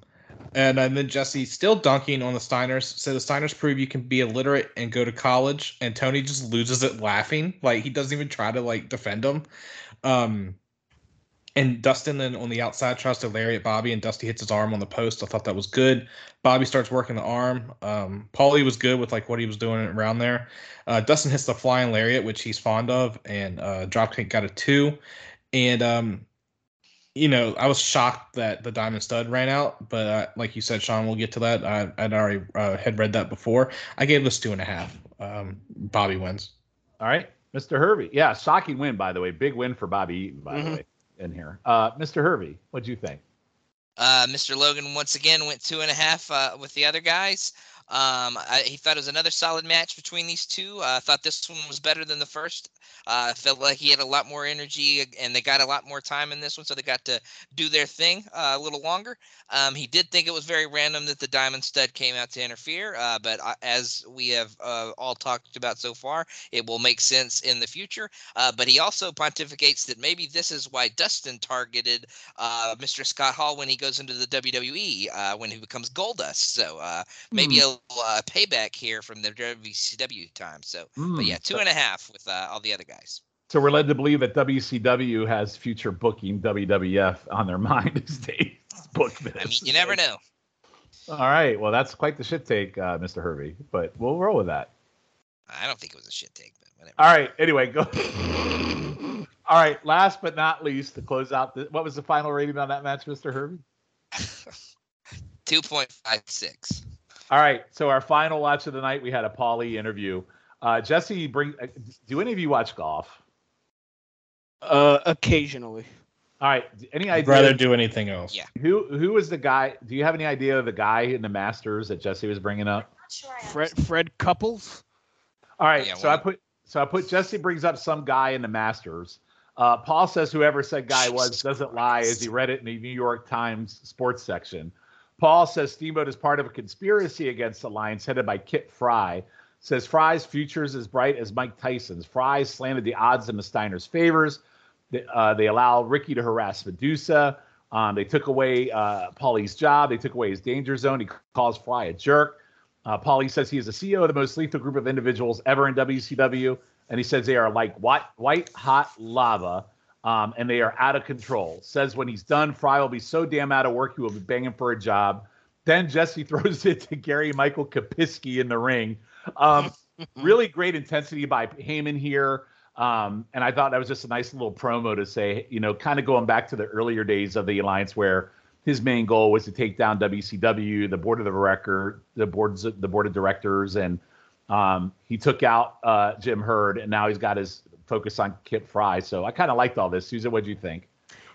And, and then Jesse still dunking on the Steiners. So the Steiners prove you can be illiterate and go to college, and Tony just loses it laughing. Like he doesn't even try to like defend him. Um, and Dustin then on the outside tries to lariat Bobby, and Dusty hits his arm on the post. I thought that was good. Bobby starts working the arm. Um, Paulie was good with like what he was doing around there. Uh, Dustin hits the flying lariat, which he's fond of, and uh, Dropkick got a two. And um, you know, I was shocked that the Diamond Studd ran out, but uh, like you said, Sean, we'll get to that. I, I'd already uh, had read that before. I gave this two and a half. Um, Bobby wins. All right, Mr. Hervey. Yeah, shocking win, by the way. Big win for Bobby Eaton, by the Mhm. way, in here. Uh, Mr. Hervey, what'd you think? Uh, Mr. Logan once again went two and a half uh, with the other guys. Um, I, he thought it was another solid match between these two. I uh, thought this one was better than the first. Uh, felt like he had a lot more energy and they got a lot more time in this one, so they got to do their thing uh, a little longer. Um, he did think it was very random that the Diamond Studd came out to interfere, uh, but uh, as we have uh, all talked about so far, it will make sense in the future. Uh, but he also pontificates that maybe this is why Dustin targeted uh, Mr. Scott Hall when he goes into the WWE uh, when he becomes Goldust. So uh, maybe a little, uh, payback here from the WCW time. So, but Mm. yeah, two and a half with uh, all the other guys. So we're led to believe that WCW has future booking WWF on their (laughs) mind as they book this. I mean, you never know. All right. Well, that's quite the shit take, uh, Mr. Hervey, but we'll roll with that. I don't think it was a shit take, but whatever. All right. Anyway, go. All right. Last but not least, to close out, the, what was the final rating on that match, Mr. Hervey? (laughs) Two point five six. All right. So our final watch of the night, we had a Paulie interview. Uh, Jesse, bring. uh, Do any of you watch golf? Uh, occasionally. All right. Any I'd idea? rather do anything else. Yeah. Who who was the guy? Do you have any idea of the guy in the Masters that Jesse was bringing up? Fred Fred Couples. All right. Yeah, so well- I put so I put Jesse brings up some guy in the Masters. Uh, Paul says whoever said guy was doesn't lie as he read it in the New York Times sports section. Paul says Steamboat is part of a conspiracy against the Lions headed by Kip Frey. Says Frey's future is as bright as Mike Tyson's. Frey slanted the odds in the Steiner's favors. They, uh, they allow Ricky to harass Medusa. Um, they took away uh, Paulie's job. They took away his danger zone. He calls Frey a jerk. Uh, Paulie says he is the CEO of the most lethal group of individuals ever in WCW, and he says they are like white, white hot lava, um, and they are out of control. Says when he's done, Frey will be so damn out of work he will be banging for a job. Then Jesse (laughs) throws it to Gary Michael Cappetta in the ring. Um, (laughs) really great intensity by Heyman here. Um, and I thought that was just a nice little promo to say, you know, kind of going back to the earlier days of the alliance where his main goal was to take down WCW, the board of the record, the boards, the board of directors, and um, he took out uh, Jim Herd, and now he's got his focus on Kip Frey. So I kind of liked all this. Souza, what do you think?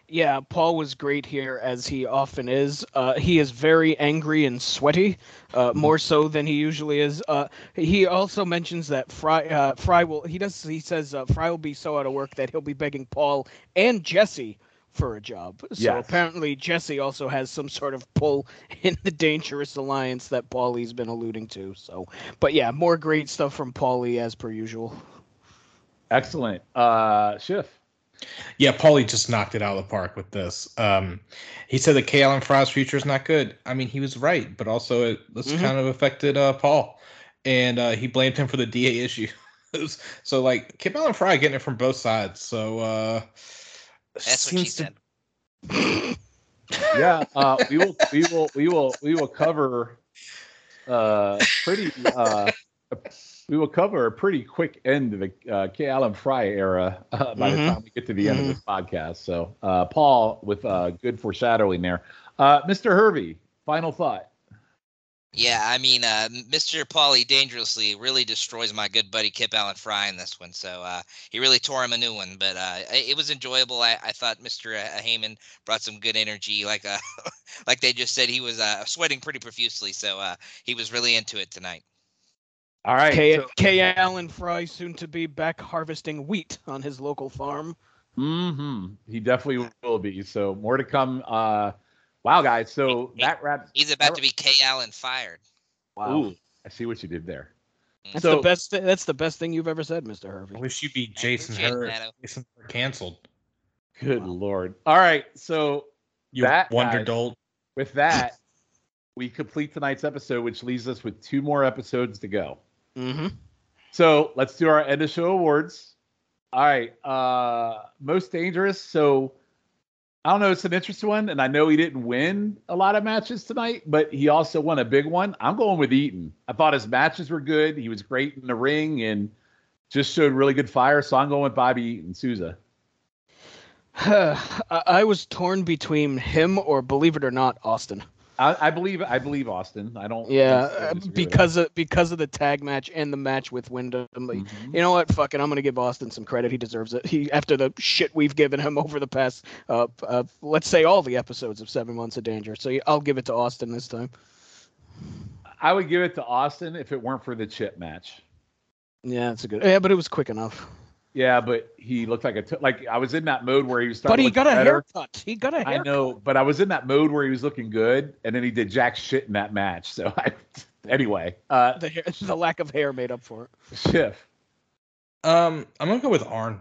Yeah, Paul was great here, as he often is. Uh, he is very angry and sweaty, uh, more so than he usually is. Uh, he also mentions that Frey, uh, Frey will. He does. He says uh, Fry will be so out of work that he'll be begging Paul and Jesse for a job. So Yes. apparently Jesse also has some sort of pull (laughs) in the dangerous alliance that Paulie's been alluding to. So, but yeah, more great stuff from Paulie as per usual. Excellent. Uh, Schiff. Yeah, Paulie just knocked it out of the park with this. Um, he said that K. Allen Frey's future is not good. I mean, he was right, but also it this Mhm. kind of affected uh, Paul, and uh, he blamed him for the (laughs) DA issue. so like, Kip Allen Frey getting it from both sides. So uh, That's what she seems to- said. (laughs) yeah, uh, we will, we will, we will, we will cover uh, pretty. Uh, we will cover a pretty quick end of the uh, K. Allen Frey era uh, by Mhm. the time we get to the end of this podcast. So, uh, Paul, with uh, good foreshadowing there, uh, Mr. Hervey, final thought. Yeah, I mean, uh, Mr. Paulie dangerously really destroys my good buddy Kip Allen Frey in this one. So uh, he really tore him a new one, but uh, it it was enjoyable. I, I thought Mr. Uh, Heyman brought some good energy. Like uh, (laughs) like they just said, he was uh, sweating pretty profusely. So uh, he was really into it tonight. All right. K. so- K. Allen Frey soon to be back harvesting wheat on his local farm. hmm He definitely will be. So more to come. Uh, wow, guys. So Hey, that wraps. He's about to be K. Allen fired. Ooh, I see what you did there. That's So- the best. That's the best thing you've ever said, Mister Hervey. I wish you'd be Jason appreciate Hurd. uh, Jason Hurd canceled. Good lord. All right. So You That wonder guy- dolt. with that, we complete tonight's episode, which leaves us with two more episodes to go. Mm-hmm. So let's do our end of show awards. All right. Uh most dangerous. So I don't know, it's an interesting one, and I know he didn't win a lot of matches tonight, but he also won a big one. I'm going with Eaton. I thought his matches were good. He was great in the ring and just showed really good fire. So I'm going with Bobby Eaton, Souza. (sighs) I I was torn between him or, believe it or not, Austin. I, I believe I believe Austin. I don't Yeah, with because of because of the tag match and the match with Windham. Mhm. You know what? Fucking, I'm gonna give Austin some credit. He deserves it. He after the shit we've given him over the past, uh, uh let's say all the episodes of Seven Months of Danger. So I'll give it to Austin this time. I would give it to Austin if it weren't for the chip match. Yeah, it's a good. Yeah, but it was quick enough. Yeah, but he looked like a t- like I was in that mode where he was starting But he got a better. haircut. He got a haircut. I know, but I was in that mode where he was looking good, and then he did jack shit in that match. So I, (laughs) anyway, uh, The hair, (laughs) the lack of hair made up for it. Schiff. Um, I'm gonna go with Arn.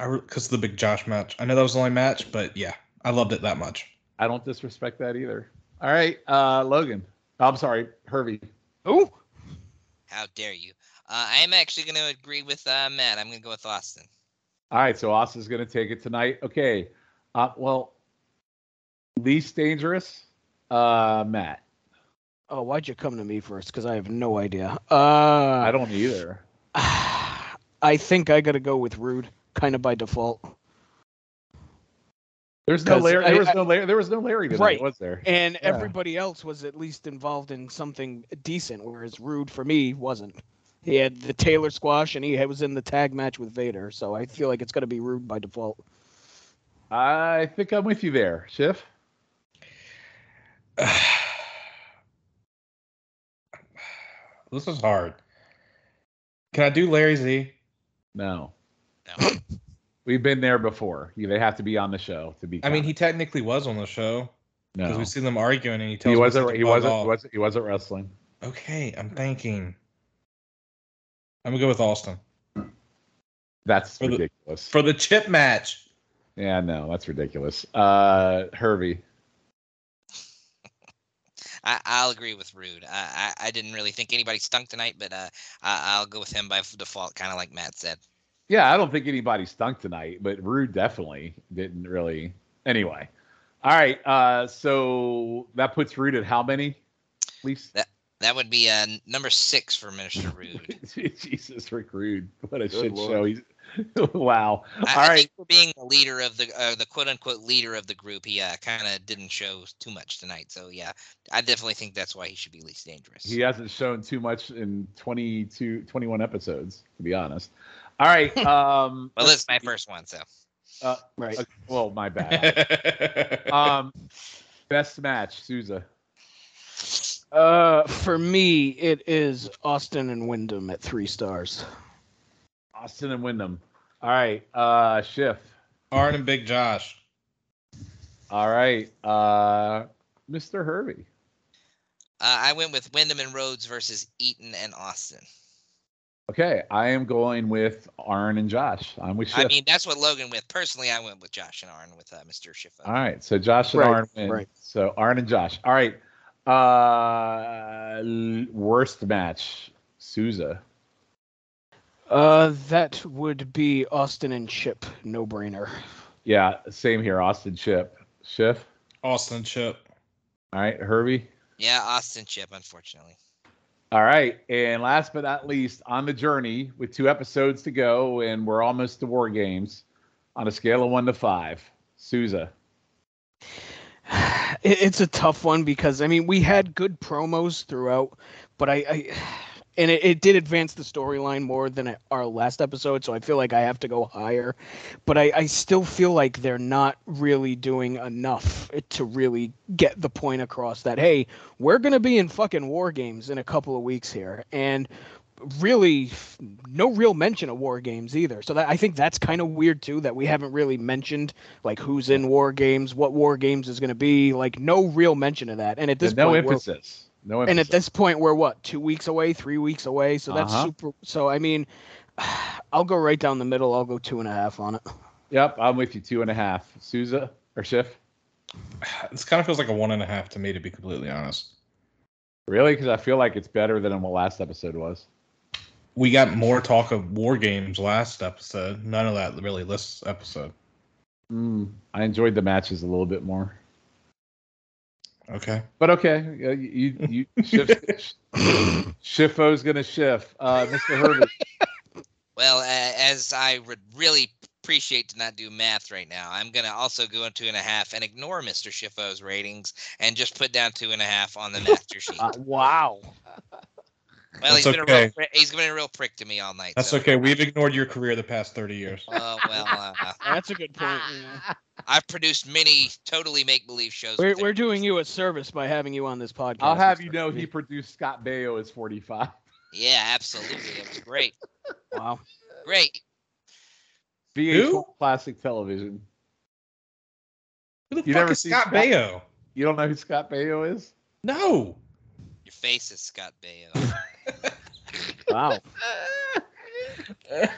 I because of the big Josh match. I know that was the only match, but yeah, I loved it that much. I don't disrespect that either. All right, uh, Logan. I'm sorry, Hervey. Ooh. How dare you? Uh, I am actually going to agree with uh, Matt. I'm going to go with Austin. All right, so Austin's going to take it tonight. Okay. Uh, well, least dangerous, uh, Matt. Oh, why'd you come to me first? Because I have no idea. Uh, I don't either. (sighs) I think I got to go with Rude, kind of by default. There's no 'Cause Larry. I- There was I- no Larry. There was no Larry tonight, Right. was there? And Yeah. everybody else was at least involved in something decent, whereas Rude for me wasn't. He had the Taylor squash, and he was in the tag match with Vader. So I feel like it's going to be Rude by default. I think I'm with you there, Schiff. (sighs) this is hard. Can I do Larry Z? No, No. (coughs) we've been there before. You- They have to be on the show to be. I mean, he technically was on the show No. because we've seen them arguing, and he tells he me wasn't. to He wasn't, he wasn't. He wasn't. He wasn't wrestling. Okay, I'm thinking. I'm gonna go with Austin That's For the- ridiculous. for the chip match. yeah, no, that's ridiculous. Uh, Hervey. (laughs) I, I'll agree with Rude. I, I I didn't really think anybody stunk tonight, but uh, I, I'll go with him by default, kind of like Matt said. Yeah, I don't think anybody stunk tonight, but Rude definitely didn't really. Anyway, all right. Uh, so that puts Rude at how many? At least. That would be uh, number six for Minister (laughs) Rude. Jesus, Rick Rude. What a Good shit lord. show. He's (laughs) wow. I, All I right. think for being the leader of the uh, the quote unquote leader of the group, he uh, kind of didn't show too much tonight. So yeah, I definitely think that's why he should be least dangerous. He hasn't shown too much in 22, 21 episodes, to be honest. All right. (laughs) Um, well, let's this is my first one, so Uh, Right. uh, well, my bad. um, best match, Souza. Uh, for me, it is Austin and Windham at three stars. Austin and Windham. All right. Uh, Schiff. Arn and Big Josh. All right. Uh, Mr. Hervey. uh, I went with Windham and Rhodes versus Eaton and Austin. Okay, I am going with Arn and Josh. I'm with Schiff. I mean, that's what Logan with. Personally, I went with Josh and Arn with uh, Mr. Schiffer. All right, so Josh and Right, Arn win. right. So Arn and Josh. All right. Uh, worst match, Souza. Uh, that would be Austin and Chip, no brainer. Yeah, same here. Austin Chip. Schiff. Austin Chip. All right, Hervey. Yeah, Austin Chip, unfortunately. All right, and last but not least, on the journey with two episodes to go, and we're almost to War Games. On a scale of one to five, Souza. (sighs) (laughs) It, it's a tough one because I mean we had good promos throughout, but I, I (sighs) and it, it did advance the storyline more than our last episode, so I feel like I have to go higher. But I, I still feel like they're not really doing enough to really get the point across that hey, we're gonna be in fucking war games in a couple of weeks here, and really no real mention of war games either. So that I think that's kind of weird too that we haven't really mentioned like who's in war games, what war games is going to be, like no real mention of that. And at this no point we're- emphasis. No emphasis. and at this point we're what, 2 weeks away, 3 weeks away, so that's Uh-huh. super so I mean (sighs) I'll go right down the middle. I'll go two and a half on it. Yep, I'm with you. Two and a half. Souza or Schiff? (sighs) This kind of feels like a one and a half to me, to be completely honest. Really? Because I feel like it's better than what last episode was. We got more talk of war games last episode. None of that really this episode. Mm, I enjoyed the matches a little bit more. Okay. But okay, uh, you you, you (laughs) shift, Shiffo's gonna shift. Uh, Mr. Herbert. (laughs) Well, uh, as I would really appreciate to not do math right now, I'm gonna also go in two and a half and ignore Mr. Schiffo's ratings and just put down two and a half on the master (laughs) sheet. Uh, wow. Well, he's That's been a real okay. he's been a real prick to me all night. That's so- okay. We've ignored your career the past 30 years. Uh, well, uh, (laughs) That's a good point. yeah. I've produced many totally make believe shows. We're, we're doing you a service by having you on this podcast. I'll have you know he produced Scott Baio as 45. Yeah, absolutely. It was great. (laughs) Wow. Great. VH1 Who? Classic Television. Who the You fuck never is seen Scott Scott- Baio? You don't know who Scott Baio is? No. Your face is Scott Baio. (laughs) Wow. (laughs)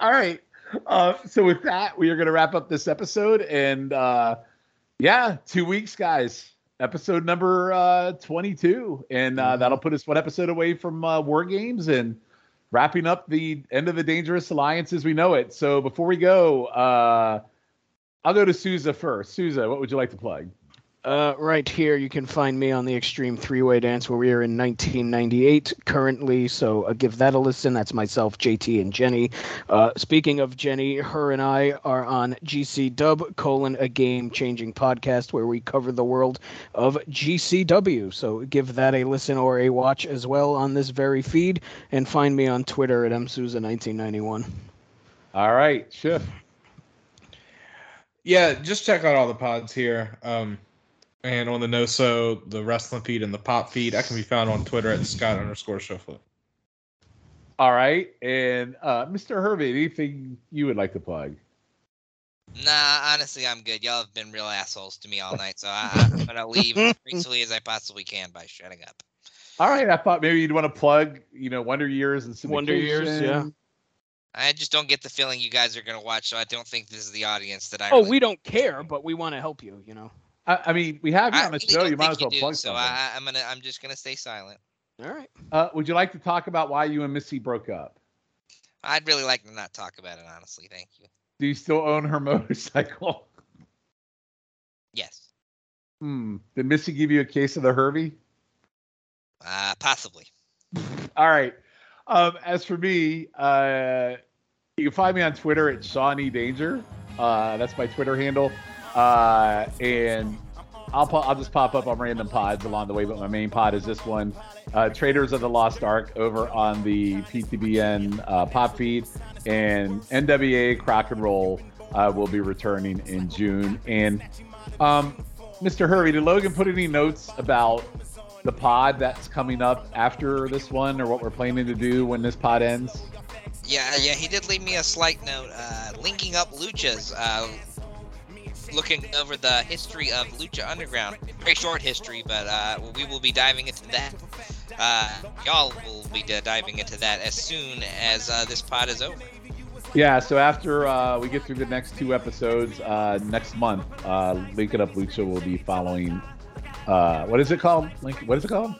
All right. Uh, so with that, we are going to wrap up this episode, and uh, yeah, two weeks, guys. Episode number uh, 22, and uh, that'll put us one episode away from uh, War Games and wrapping up the end of the Dangerous Alliance as we know it. So before we go, uh, I'll go to Souza first. Souza, what would you like to plug? Uh, right here, you can find me on the Extreme Three Way Dance, where we are in 1998 currently. So uh, give that a listen. That's myself, JT, and Jenny. Uh, speaking of Jenny, her and I are on GC Dub colon a game changing podcast where we cover the world of GCW. So give that a listen or a watch as well on this very feed, and find me on Twitter at msouza1991. All right, Schiff. Yeah, just check out all the pods here. Um, and on the No So, the wrestling feed, and the pop feed. I can be found on Twitter at Scott underscore Shuffler. All right, and uh, Mr. Hervey, anything you would like to plug? Nah, honestly, I'm good. Y'all have been real assholes to me all night, so I, I'm gonna leave (laughs) as gracefully as I possibly can by shutting up. All right, I thought maybe you'd want to plug, you know, Wonder Years and Wonder Years, yeah. I just don't get the feeling you guys are gonna watch, so I don't think this is the audience that I. Oh, really- we don't care, but we want to help you. You know. I, I mean, we have you I on the really show. You might as well do, plug So something. I, I'm gonna. I'm just gonna stay silent. All right. Uh, would you like to talk about why you and Missy broke up? I'd really like to not talk about it, honestly. Thank you. Do you still own her (laughs) motorcycle? Yes. Hmm. Did Missy give you a case of the Hervey? Uh, possibly. All right. Um, as for me, uh, you can find me on Twitter at Shawnee Danger. Uh, that's my Twitter handle. Uh, and I'll po- I'll just pop up on random pods along the way, but my main pod is this one, uh, Traders of the Lost Ark, over on the PTBN uh, pop feed, and NWA Crock and Roll uh, will be returning in June. And um, Mr. Hervey, did Logan put any notes about the pod that's coming up after this one, or what we're planning to do when this pod ends? Yeah, yeah. He did leave me a slight note, uh, linking up luchas. Uh, looking over the history of Lucha Underground. Very short history, but uh, we will be diving into that. Uh, y'all will be diving into that as soon as uh, this pod is over. Yeah, so after uh, we get through the next two episodes, uh, next month, uh, Link It Up Lucha will be following. Uh, what is it called? Link. What is it called?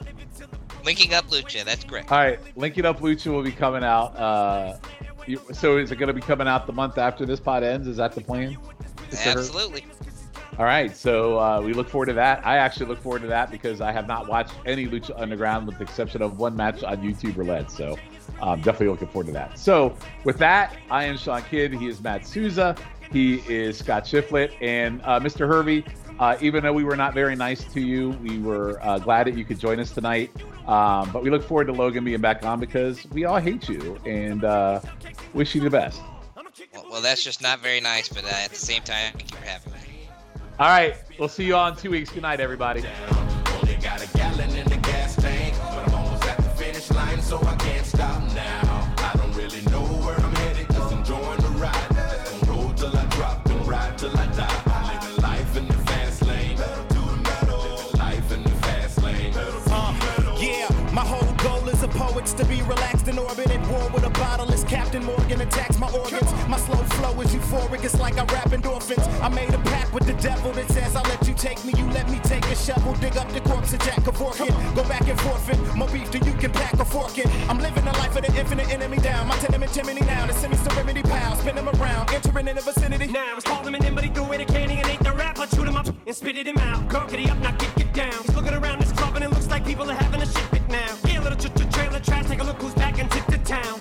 Linking up Lucha. That's correct. All right, Linking Up Lucha will be coming out. Uh, you, so is it going to be coming out the month after this pod ends? Is that the plan? Absolutely. All right, so uh, we look forward to that. I actually look forward to that because I have not watched any Lucha Underground with the exception of one match on YouTube Roulette. So um, definitely looking forward to that. So with that, I am Sean Kidd. He is Matt Souza. He is Scott Shiflett. And uh, Mr. Hervey, uh, even though we were not very nice to you, we were uh, glad that you could join us tonight. Um, but we look forward to Logan being back on because we all hate you and uh, wish you the best. Well, well, that's just not very nice, but uh, at the same time, thank you for having me. All right, we'll see you all in two weeks. Good night, everybody. Captain Morgan attacks my organs. My slow flow is euphoric, it's like I rap endorphins. I made a pact with the devil that says I'll let you take me, you let me take a shovel, dig up the corpse of Jack Kevorkian. Go back and forfeit, more beef than you can pack a fork in. I'm living the life of the infinite enemy down. My tenement chimney now, the semi serenity pal, spin them around, entering in the vicinity. Now it's called him and he threw away the candy and ate the rapper, chewed him up and spitted him out. Gurkity up, now kick it down. He's looking around this club and it looks like people are having a shit fit now. Yeah, little ch- ch- trailer trash, take a look who's back and tip the town.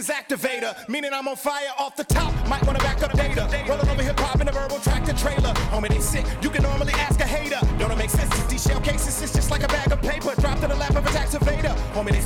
Jackson's activator. Meaning I'm on fire off the top. Might wanna back up data. Rolling over hip hop in a verbal tractor trailer. Homie, they sick. You can normally ask a hater. Don't it make sense? These shell cases, it's just like a bag of paper. Dropped in the lap of a tax evader. Homie, they